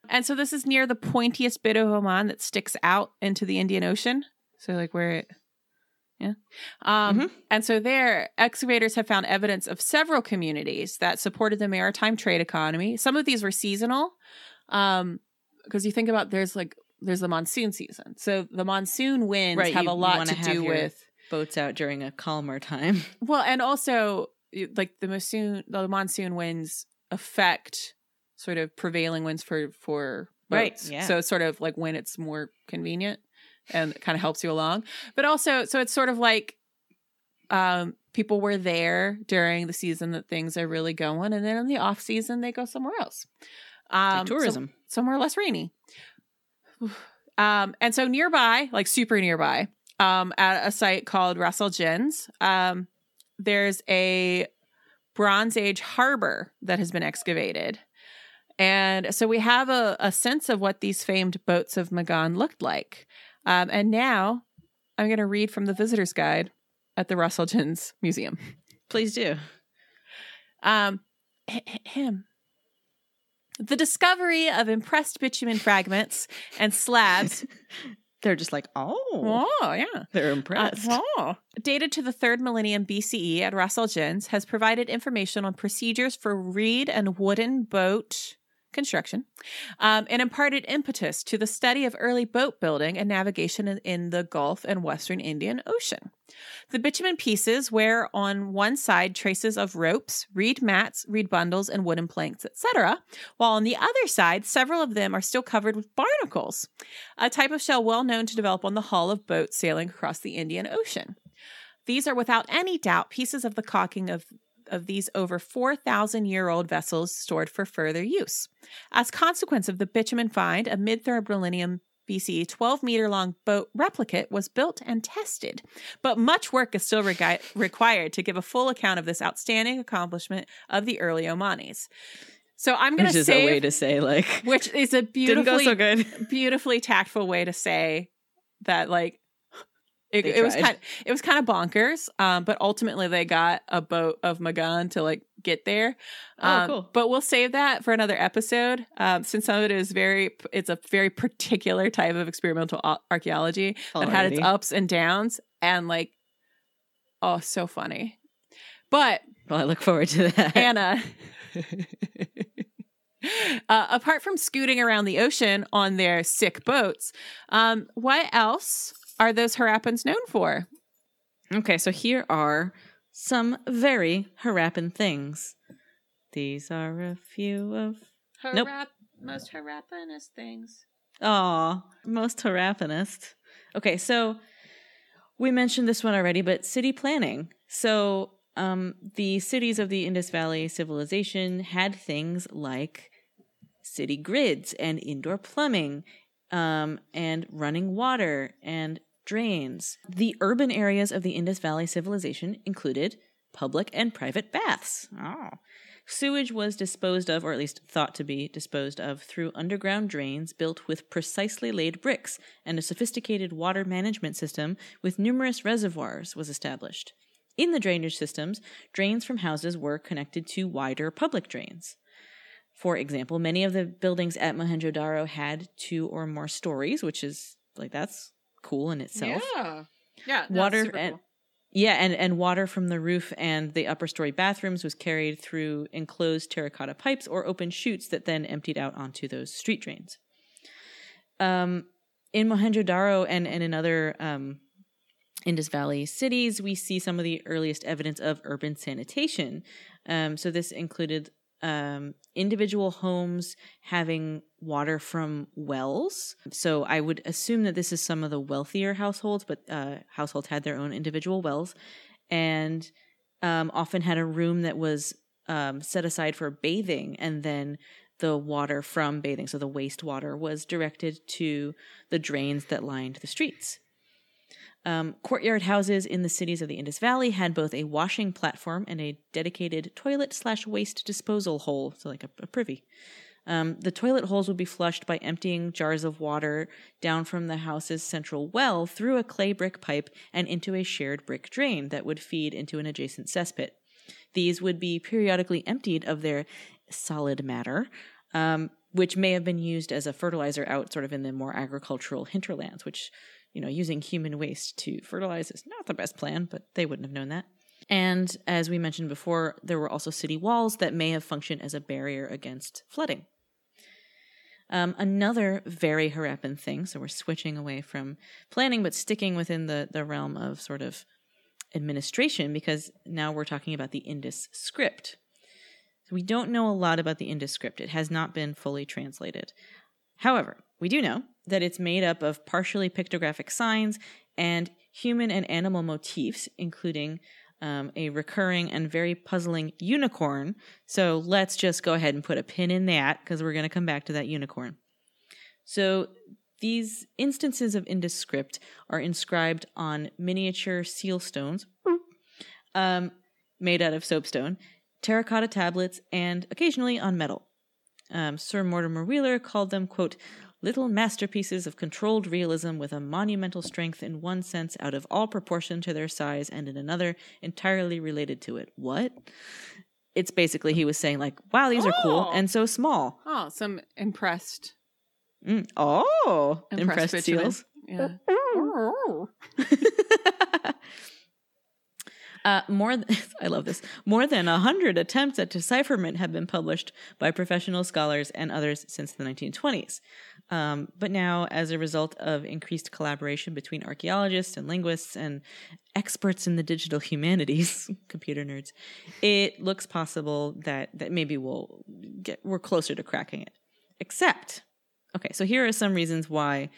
And so this is near the pointiest bit of Oman that sticks out into the Indian Ocean. So like where it yeah. Um Mhm. and so there excavators have found evidence of several communities that supported the maritime trade economy. Some of these were seasonal. Um because you think about there's like there's the monsoon season. So the monsoon winds Right, have a lot have do with Boats out during a calmer time. well, and also like the monsoon, the monsoon winds affect sort of prevailing winds for for Right, boats. yeah. So it's sort of like when it's more convenient and it kind of helps you along. But also, so it's sort of like um people were there during the season that things are really going, and then in the off season they go somewhere else. Um, like so- tourism. Somewhere less rainy. Um, and so nearby, like super nearby, um, at a site called Ras Al Jins, um, there's a Bronze Age harbor that has been excavated. And so we have a, a sense of what these famed boats of Magan looked like. Um, and now I'm going to read from the visitor's guide at the Ras Al Jins Museum. Please do. Um, him. The discovery of impressed bitumen fragments and slabs They're just like, oh, Oh, yeah. they're Uh, impressed. oh. Dated to the third millennium BCE at Ras Al Jins has provided information on procedures for reed and wooden boat construction um, and imparted impetus to the study of early boat building and navigation in, in the Gulf and Western Indian Ocean. The bitumen pieces wear on one side traces of ropes, reed mats, reed bundles, and wooden planks, etc., while on the other side, several of them are still covered with barnacles, a type of shell well known to develop on the hull of boats sailing across the Indian Ocean. These are without any doubt pieces of the caulking of of these over 4,000 year old vessels stored for further use. As consequence of the bitumen find, a mid third millennium BCE 12 meter long boat replicate was built and tested, but much work is still required to give a full account of this outstanding accomplishment of the early Omanis. So I'm going Which to is say, a way to say like which is a beautifully so good. beautifully tactful way to say that like it, it was kind it was kind of bonkers um but ultimately they got a boat of magan to like get there Oh, um, cool. but we'll save that for another episode um since some of it is very it's a very particular type of experimental archaeology that had its ups and downs and like oh so funny but Well, I look forward to that. Anna. uh, apart from scooting around the ocean on their sick boats, um, what else are those Harappans known for? Okay, so here are some very Harappan things. These are a few of Nope. most Harappanist things. Aw, most Harappanist. Okay, so we mentioned this one already, but city planning. So um, the cities of the Indus Valley civilization had things like city grids and indoor plumbing um, and running water and drains. The urban areas of the Indus Valley civilization included public and private baths. Oh. Sewage was disposed of, or at least thought to be disposed of, through underground drains built with precisely laid bricks, and a sophisticated water management system with numerous reservoirs was established. In the drainage systems, drains from houses were connected to wider public drains. For example, many of the buildings at Mohenjo-Daro had two or more stories, which is like that's cool in itself. Yeah, yeah. Water and yeah, and, and water from the roof and the upper story bathrooms was carried through enclosed terracotta pipes or open chutes that then emptied out onto those street drains. Um, in Mohenjo-Daro and, and in other um, Indus Valley cities, we see some of the earliest evidence of urban sanitation. Um, so this included um, individual homes having water from wells. So I would assume that this is some of the wealthier households, but uh, households had their own individual wells, and um, often had a room that was um, set aside for bathing, and then the water from bathing, so the wastewater, was directed to the drains that lined the streets. Um, courtyard houses in the cities of the Indus Valley had both a washing platform and a dedicated toilet slash waste disposal hole, so like a, a privy. Um, the toilet holes would be flushed by emptying jars of water down from the house's central well through a clay brick pipe and into a shared brick drain that would feed into an adjacent cesspit. These would be periodically emptied of their solid matter, um, which may have been used as a fertilizer out sort of in the more agricultural hinterlands, which you know, using human waste to fertilize is not the best plan, but they wouldn't have known that. And as we mentioned before, there were also city walls that may have functioned as a barrier against flooding. Um, another very Harappan thing, so we're switching away from planning, but sticking within the, the realm of sort of administration, because now we're talking about the Indus script. So we don't know a lot about the Indus script. It has not been fully translated. However, we do know that it's made up of partially pictographic signs and human and animal motifs, including um, a recurring and very puzzling unicorn. So let's just go ahead and put a pin in that because we're going to come back to that unicorn. So these instances of Indus script are inscribed on miniature seal stones um, made out of soapstone, terracotta tablets, and occasionally on metal. Um, Sir Mortimer Wheeler called them, quote, little masterpieces of controlled realism with a monumental strength in one sense out of all proportion to their size and in another entirely related to it. What? It's basically he was saying like, wow, these are cool Oh. and so small. Oh, some impressed, Mm. Oh, impressed, impressed seals. Yeah. Uh, more, th- I love this. More than hundred attempts at decipherment have been published by professional scholars and others since the 1920s. Um, but now, as a result of increased collaboration between archaeologists and linguists and experts in the digital humanities, computer nerds, it looks possible that that maybe we'll get we're closer to cracking it. Except, okay, so here are some reasons why,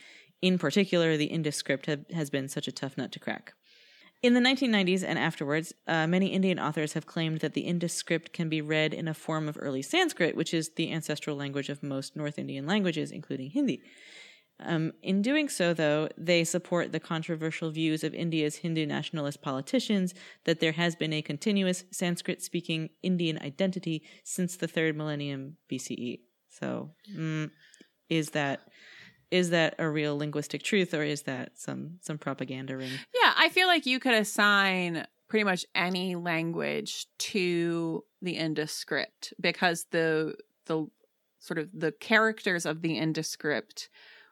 in particular, the Indus script have, has been such a tough nut to crack. In the 1990s and afterwards, uh, many Indian authors have claimed that the Indus script can be read in a form of early Sanskrit, which is the ancestral language of most North Indian languages, including Hindi. Um, in doing so, though, they support the controversial views of India's Hindu nationalist politicians that there has been a continuous Sanskrit speaking Indian identity since the third millennium BCE. So, mm, is that is that a real linguistic truth or is that some some propaganda ring? Yeah, I feel like you could assign pretty much any language to the Indus script because the the sort of the characters of the Indus script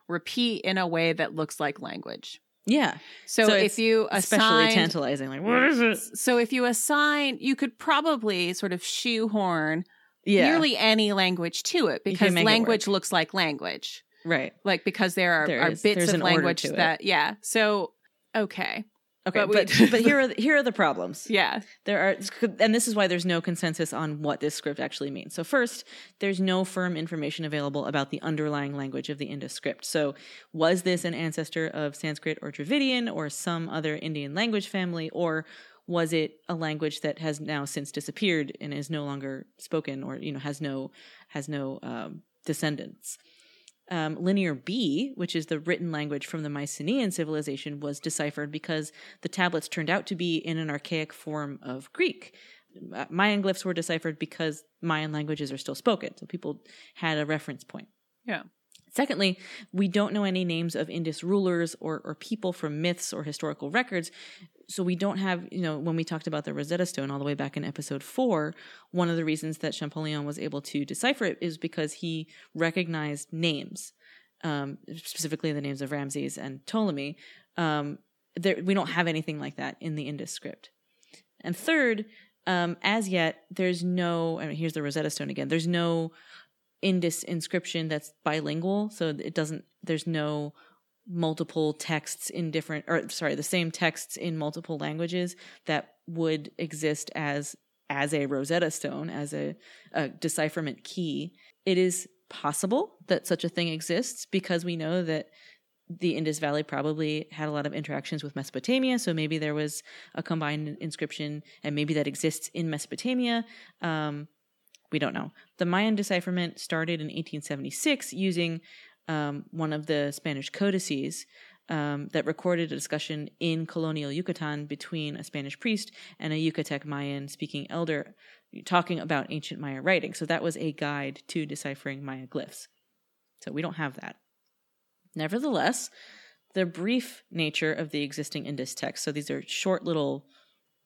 repeat in a way that looks like language. Yeah. So, So if you Especially assign tantalizing. Like, what is it? so if you assign you could probably sort of shoehorn Yeah. nearly any language to it because make it language looks like language. Right. Like because there are, There are is- bits of language that yeah. So okay. Okay, But but we- but, here are the, here are the problems. Yeah. There are, and this is why there's no consensus on what this script actually means. So first, there's no firm information available about the underlying language of the Indus script. So was this an ancestor of Sanskrit or Dravidian or some other Indian language family, or was it a language that has now since disappeared and is no longer spoken, or you know has no has no um, descendants? Um, Linear B, which is the written language from the Mycenaean civilization, was deciphered because the tablets turned out to be in an archaic form of Greek. Uh, Mayan glyphs were deciphered because Mayan languages are still spoken, so people had a reference point. Yeah. Secondly, we don't know any names of Indus rulers or, or people from myths or historical records. So we don't have, you know, when we talked about the Rosetta Stone all the way back in episode four, one of the reasons that Champollion was able to decipher it is because he recognized names, um, specifically the names of Ramses and Ptolemy. Um, there, we don't have anything like that in the Indus script. And third, um, as yet, there's no, I mean, here's the Rosetta Stone again, there's no Indus inscription that's bilingual. So it doesn't, there's no multiple texts in different, or sorry, the same texts in multiple languages that would exist as as a Rosetta Stone, as a, a decipherment key. It is possible that such a thing exists because we know that the Indus Valley probably had a lot of interactions with Mesopotamia. So maybe there was a combined inscription, and maybe that exists in Mesopotamia. Um, we don't know. The Mayan decipherment started in 1876 using um, one of the Spanish codices um, that recorded a discussion in colonial Yucatan between a Spanish priest and a Yucatec Mayan speaking elder talking about ancient Maya writing. So that was a guide to deciphering Maya glyphs. So we don't have that. Nevertheless, the brief nature of the existing Indus text, so these are short little,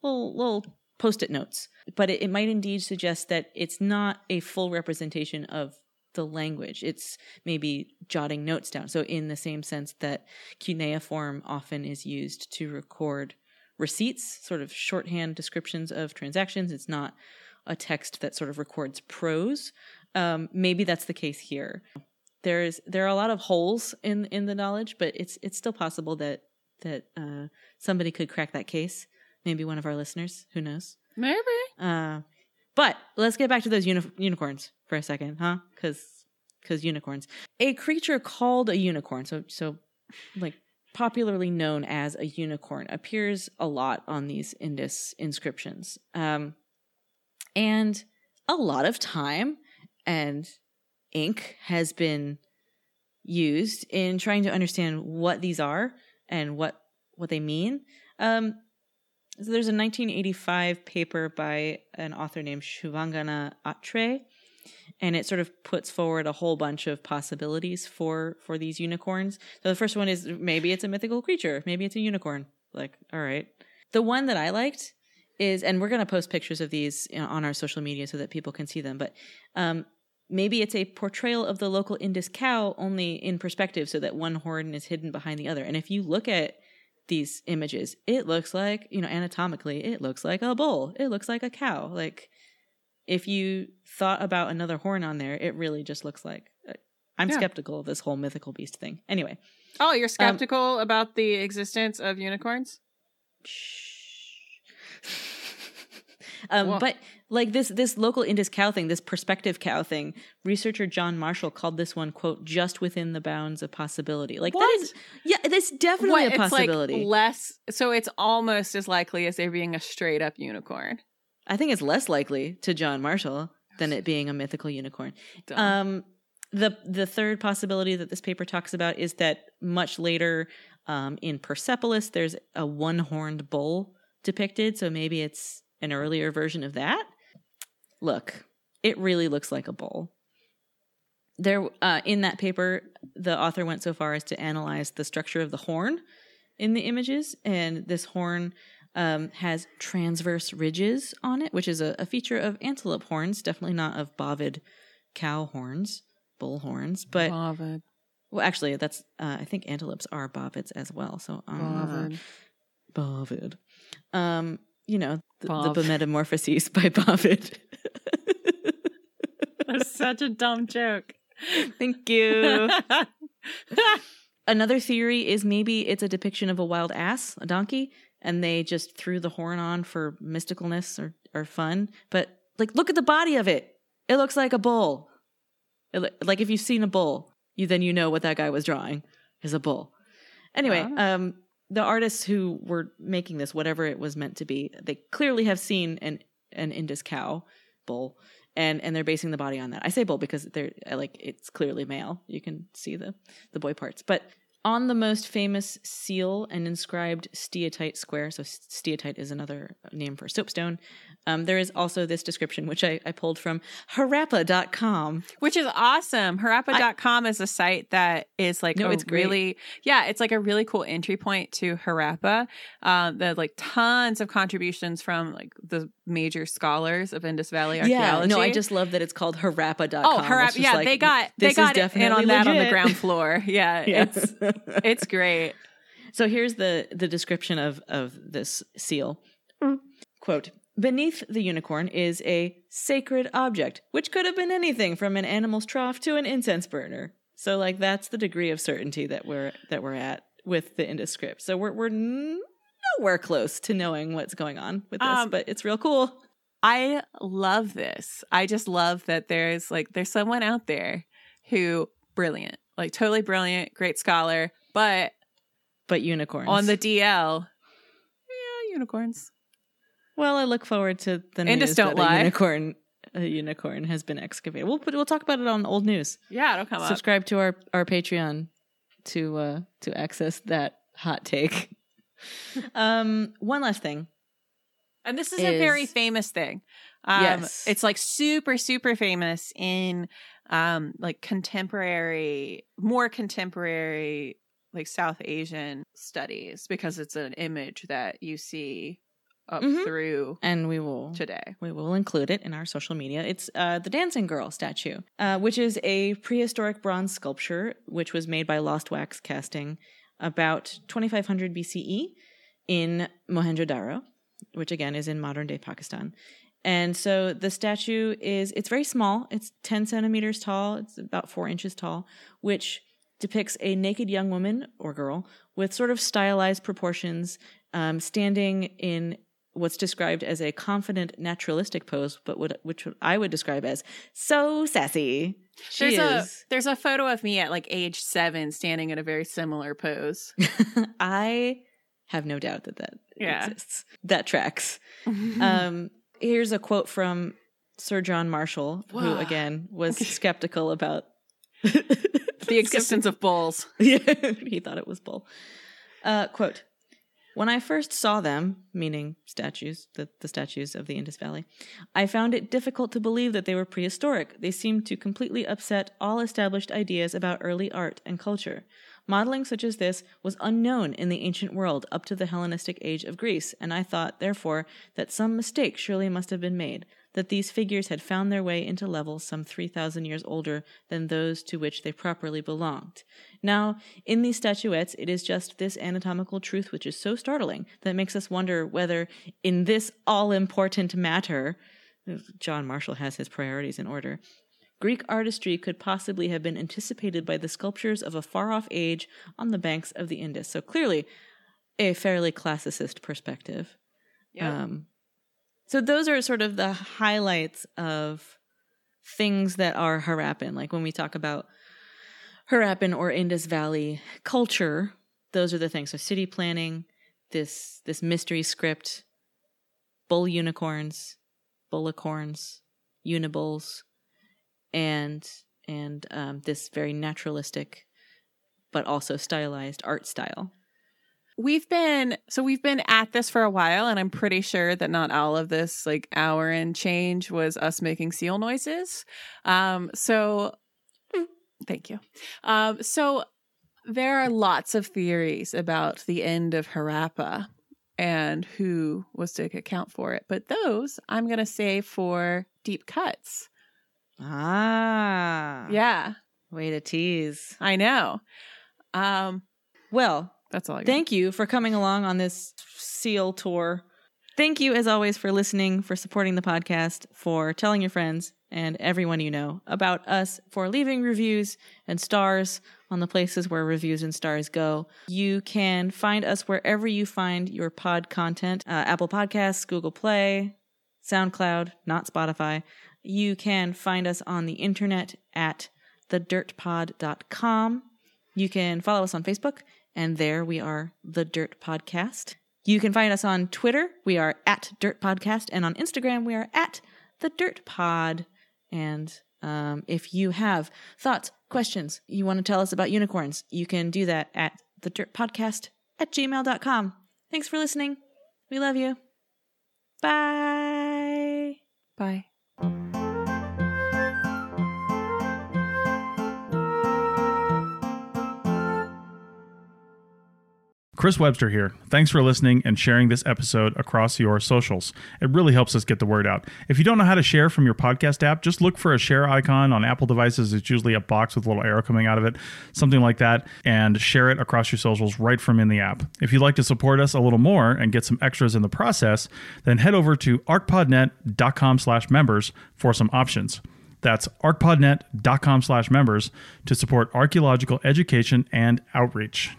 little, little post-it notes, but it, it might indeed suggest that it's not a full representation of the language. It's maybe jotting notes down. So in the same sense that cuneiform often is used to record receipts, sort of shorthand descriptions of transactions, it's not a text that sort of records prose. Um, maybe that's the case here. There's there are a lot of holes in in the knowledge, but it's it's still possible that that uh, somebody could crack that case. Maybe one of our listeners. Who knows? Maybe. Uh, but let's get back to those uni- unicorns for a second, huh? Because because unicorns. A creature called a unicorn, so so like popularly known as a unicorn, appears a lot on these Indus inscriptions, um, and a lot of time and ink has been used in trying to understand what these are and what what they mean. Um, so there's a 1985 paper by an author named Shubhangana Atre, and it sort of puts forward a whole bunch of possibilities for for these unicorns. So the first one is maybe it's a mythical creature, maybe it's a unicorn. Like, all right. The one that I liked is, and we're going to post pictures of these on our social media so that people can see them. But um, maybe it's a portrayal of the local Indus cow only in perspective so that one horn is hidden behind the other. And if you look at these images, it looks like, you know, anatomically, it looks like a bull. It looks like a cow. Like if you thought about another horn on there, it really just looks like uh, I'm Yeah. skeptical of this whole mythical beast thing. Anyway, Oh, you're skeptical about the existence of unicorns? Um, but like this this local Indus cow thing, this perspective cow thing, researcher John Marshall called this one quote just within the bounds of possibility. Like that What? is yeah, that's definitely What, a possibility. It's like less, so it's almost as likely as there being a straight up unicorn. I think it's less likely to John Marshall than it being a mythical unicorn. Dumb. Um, the the third possibility that this paper talks about is that much later um, in Persepolis, there's a one horned bull depicted. So maybe it's an earlier version of that. Look, it really looks like a bull. There, uh, in that paper, the author went so far as to analyze the structure of the horn in the images, and this horn um, has transverse ridges on it, which is a, a feature of antelope horns, definitely not of bovid cow horns, bull horns. But Bovid. well, actually, that's uh, I think antelopes are bovids as well. So uh, Bovid. bovid. Um, you know the, the metamorphoses by bovid. That's such a dumb joke. Thank you. Another theory is maybe it's a depiction of a wild ass, a donkey, and they just threw the horn on for mysticalness or, or fun. But like, look at the body of it. It looks like a bull. It like if you've seen a bull, you then you know what that guy was drawing is a bull. Anyway, Oh. um, the artists who were making this, whatever it was meant to be, they clearly have seen an an Indus cow bull, and and they're basing the body on that. I say bull because they're like it's clearly male. You can see the the boy parts, but on the most famous seal and inscribed steatite square, so steatite is another name for soapstone. Um, there is also this description, which I, I pulled from harappa.com. Which is awesome. Harappa.com is a site that is like No, a it's great. really yeah, it's like a really cool entry point to Harappa. Um there's like tons of contributions from like the major scholars of Indus Valley archaeology. Yeah, no, I just love that it's called harappa.com. Oh, Harappa. just Yeah, like, they got they this is got in definitely on that on the ground floor. Yeah, Yeah. it's it's great. So here's the the description of of this seal. Quote Beneath the unicorn is a sacred object, which could have been anything from an animal's trough to an incense burner. So like that's the degree of certainty that we're that we're at with the Indus script. So we're we're nowhere close to knowing what's going on with this, Um, but it's real cool. I love this. I just love that there's like there's someone out there who brilliant, like totally brilliant, great scholar, but But unicorns on the DL, yeah, unicorns. Well, I look forward to the Indus news don't that lie. a unicorn a unicorn has been excavated. We'll put, we'll talk about it on old news. Yeah, it'll come up. Subscribe to our our Patreon to uh to access that hot take. um one last thing. And this is, a very famous thing. Um, Yes. It's like super, super famous in um, like contemporary, more contemporary, like South Asian studies because it's an image that you see up Mhm. through And we will today. we will include it in our social media. It's uh, the Dancing Girl statue, uh, which is a prehistoric bronze sculpture which was made by Lost Wax Casting about 2500 BCE in Mohenjo-daro, which again is in modern day Pakistan. And so the statue is it's very small. It's 10 centimeters tall. It's about four inches tall, which depicts a naked young woman or girl with sort of stylized proportions, um, standing in what's described as a confident naturalistic pose, but would, which I would describe as so sassy. She There's a there's a photo of me at like age seven standing in a very similar pose. I have no doubt that that Yeah. exists. That tracks. Um, here's a quote from Sir John Marshall, who again was skeptical about the existence of bulls. Yeah, he thought it was bull. Uh, quote When I first saw them, meaning statues, the, the statues of the Indus Valley, I found it difficult to believe that they were prehistoric. They seemed to completely upset all established ideas about early art and culture. Modeling such as this was unknown in the ancient world up to the Hellenistic age of Greece, and I thought, therefore, that some mistake surely must have been made. That these figures had found their way into levels some 3,000 years older than those to which they properly belonged. Now, in these statuettes, it is just this anatomical truth which is so startling that makes us wonder whether, in this all important matter, John Marshall has his priorities in order. Greek artistry could possibly have been anticipated by the sculptures of a far off age on the banks of the Indus. So clearly, a fairly classicist perspective. Yep. Um, so those are sort of the highlights of things that are Harappan. Like when we talk about Harappan or Indus Valley culture, those are the things. So city planning, this this mystery script, bull unicorns, bullicorns, unibulls, and and um, this very naturalistic, but also stylized art style. We've been so we've been at this for a while, and I'm pretty sure that not all of this like hour and change was us making seal noises. Um, so thank you. Um, so there are lots of theories about the end of Harappa and who was to account for it, but those I'm gonna save for deep cuts. Ah, Yeah, Way to tease. I know. Um, Well, that's all. I got. Thank you for coming along on this seal tour. Thank you, as always, for listening, for supporting the podcast, for telling your friends and everyone you know about us, for leaving reviews and stars on the places where reviews and stars go. You can find us wherever you find your pod content uh, Apple Podcasts, Google Play, SoundCloud, not Spotify. You can find us on the internet at thedirtpod.com. You can follow us on Facebook, and there we are, The Dirt Podcast. You can find us on Twitter. We are at Dirt Podcast, and on Instagram, we are at The Dirt Pod. And um, if you have thoughts, questions, you want to tell us about unicorns, you can do that at The Dirt Podcast at gmail.com. Thanks for listening. We love you. Bye. Bye. Chris Webster here. Thanks for listening and sharing this episode across your socials. It really helps us get the word out. If you don't know how to share from your podcast app, just look for a share icon on Apple devices. It's usually a box with a little arrow coming out of it, something like that, and share it across your socials right from in the app. If you'd like to support us a little more and get some extras in the process, then head over to archpodnet.com slash members for some options. That's archpodnet.com slash members to support archaeological education and outreach.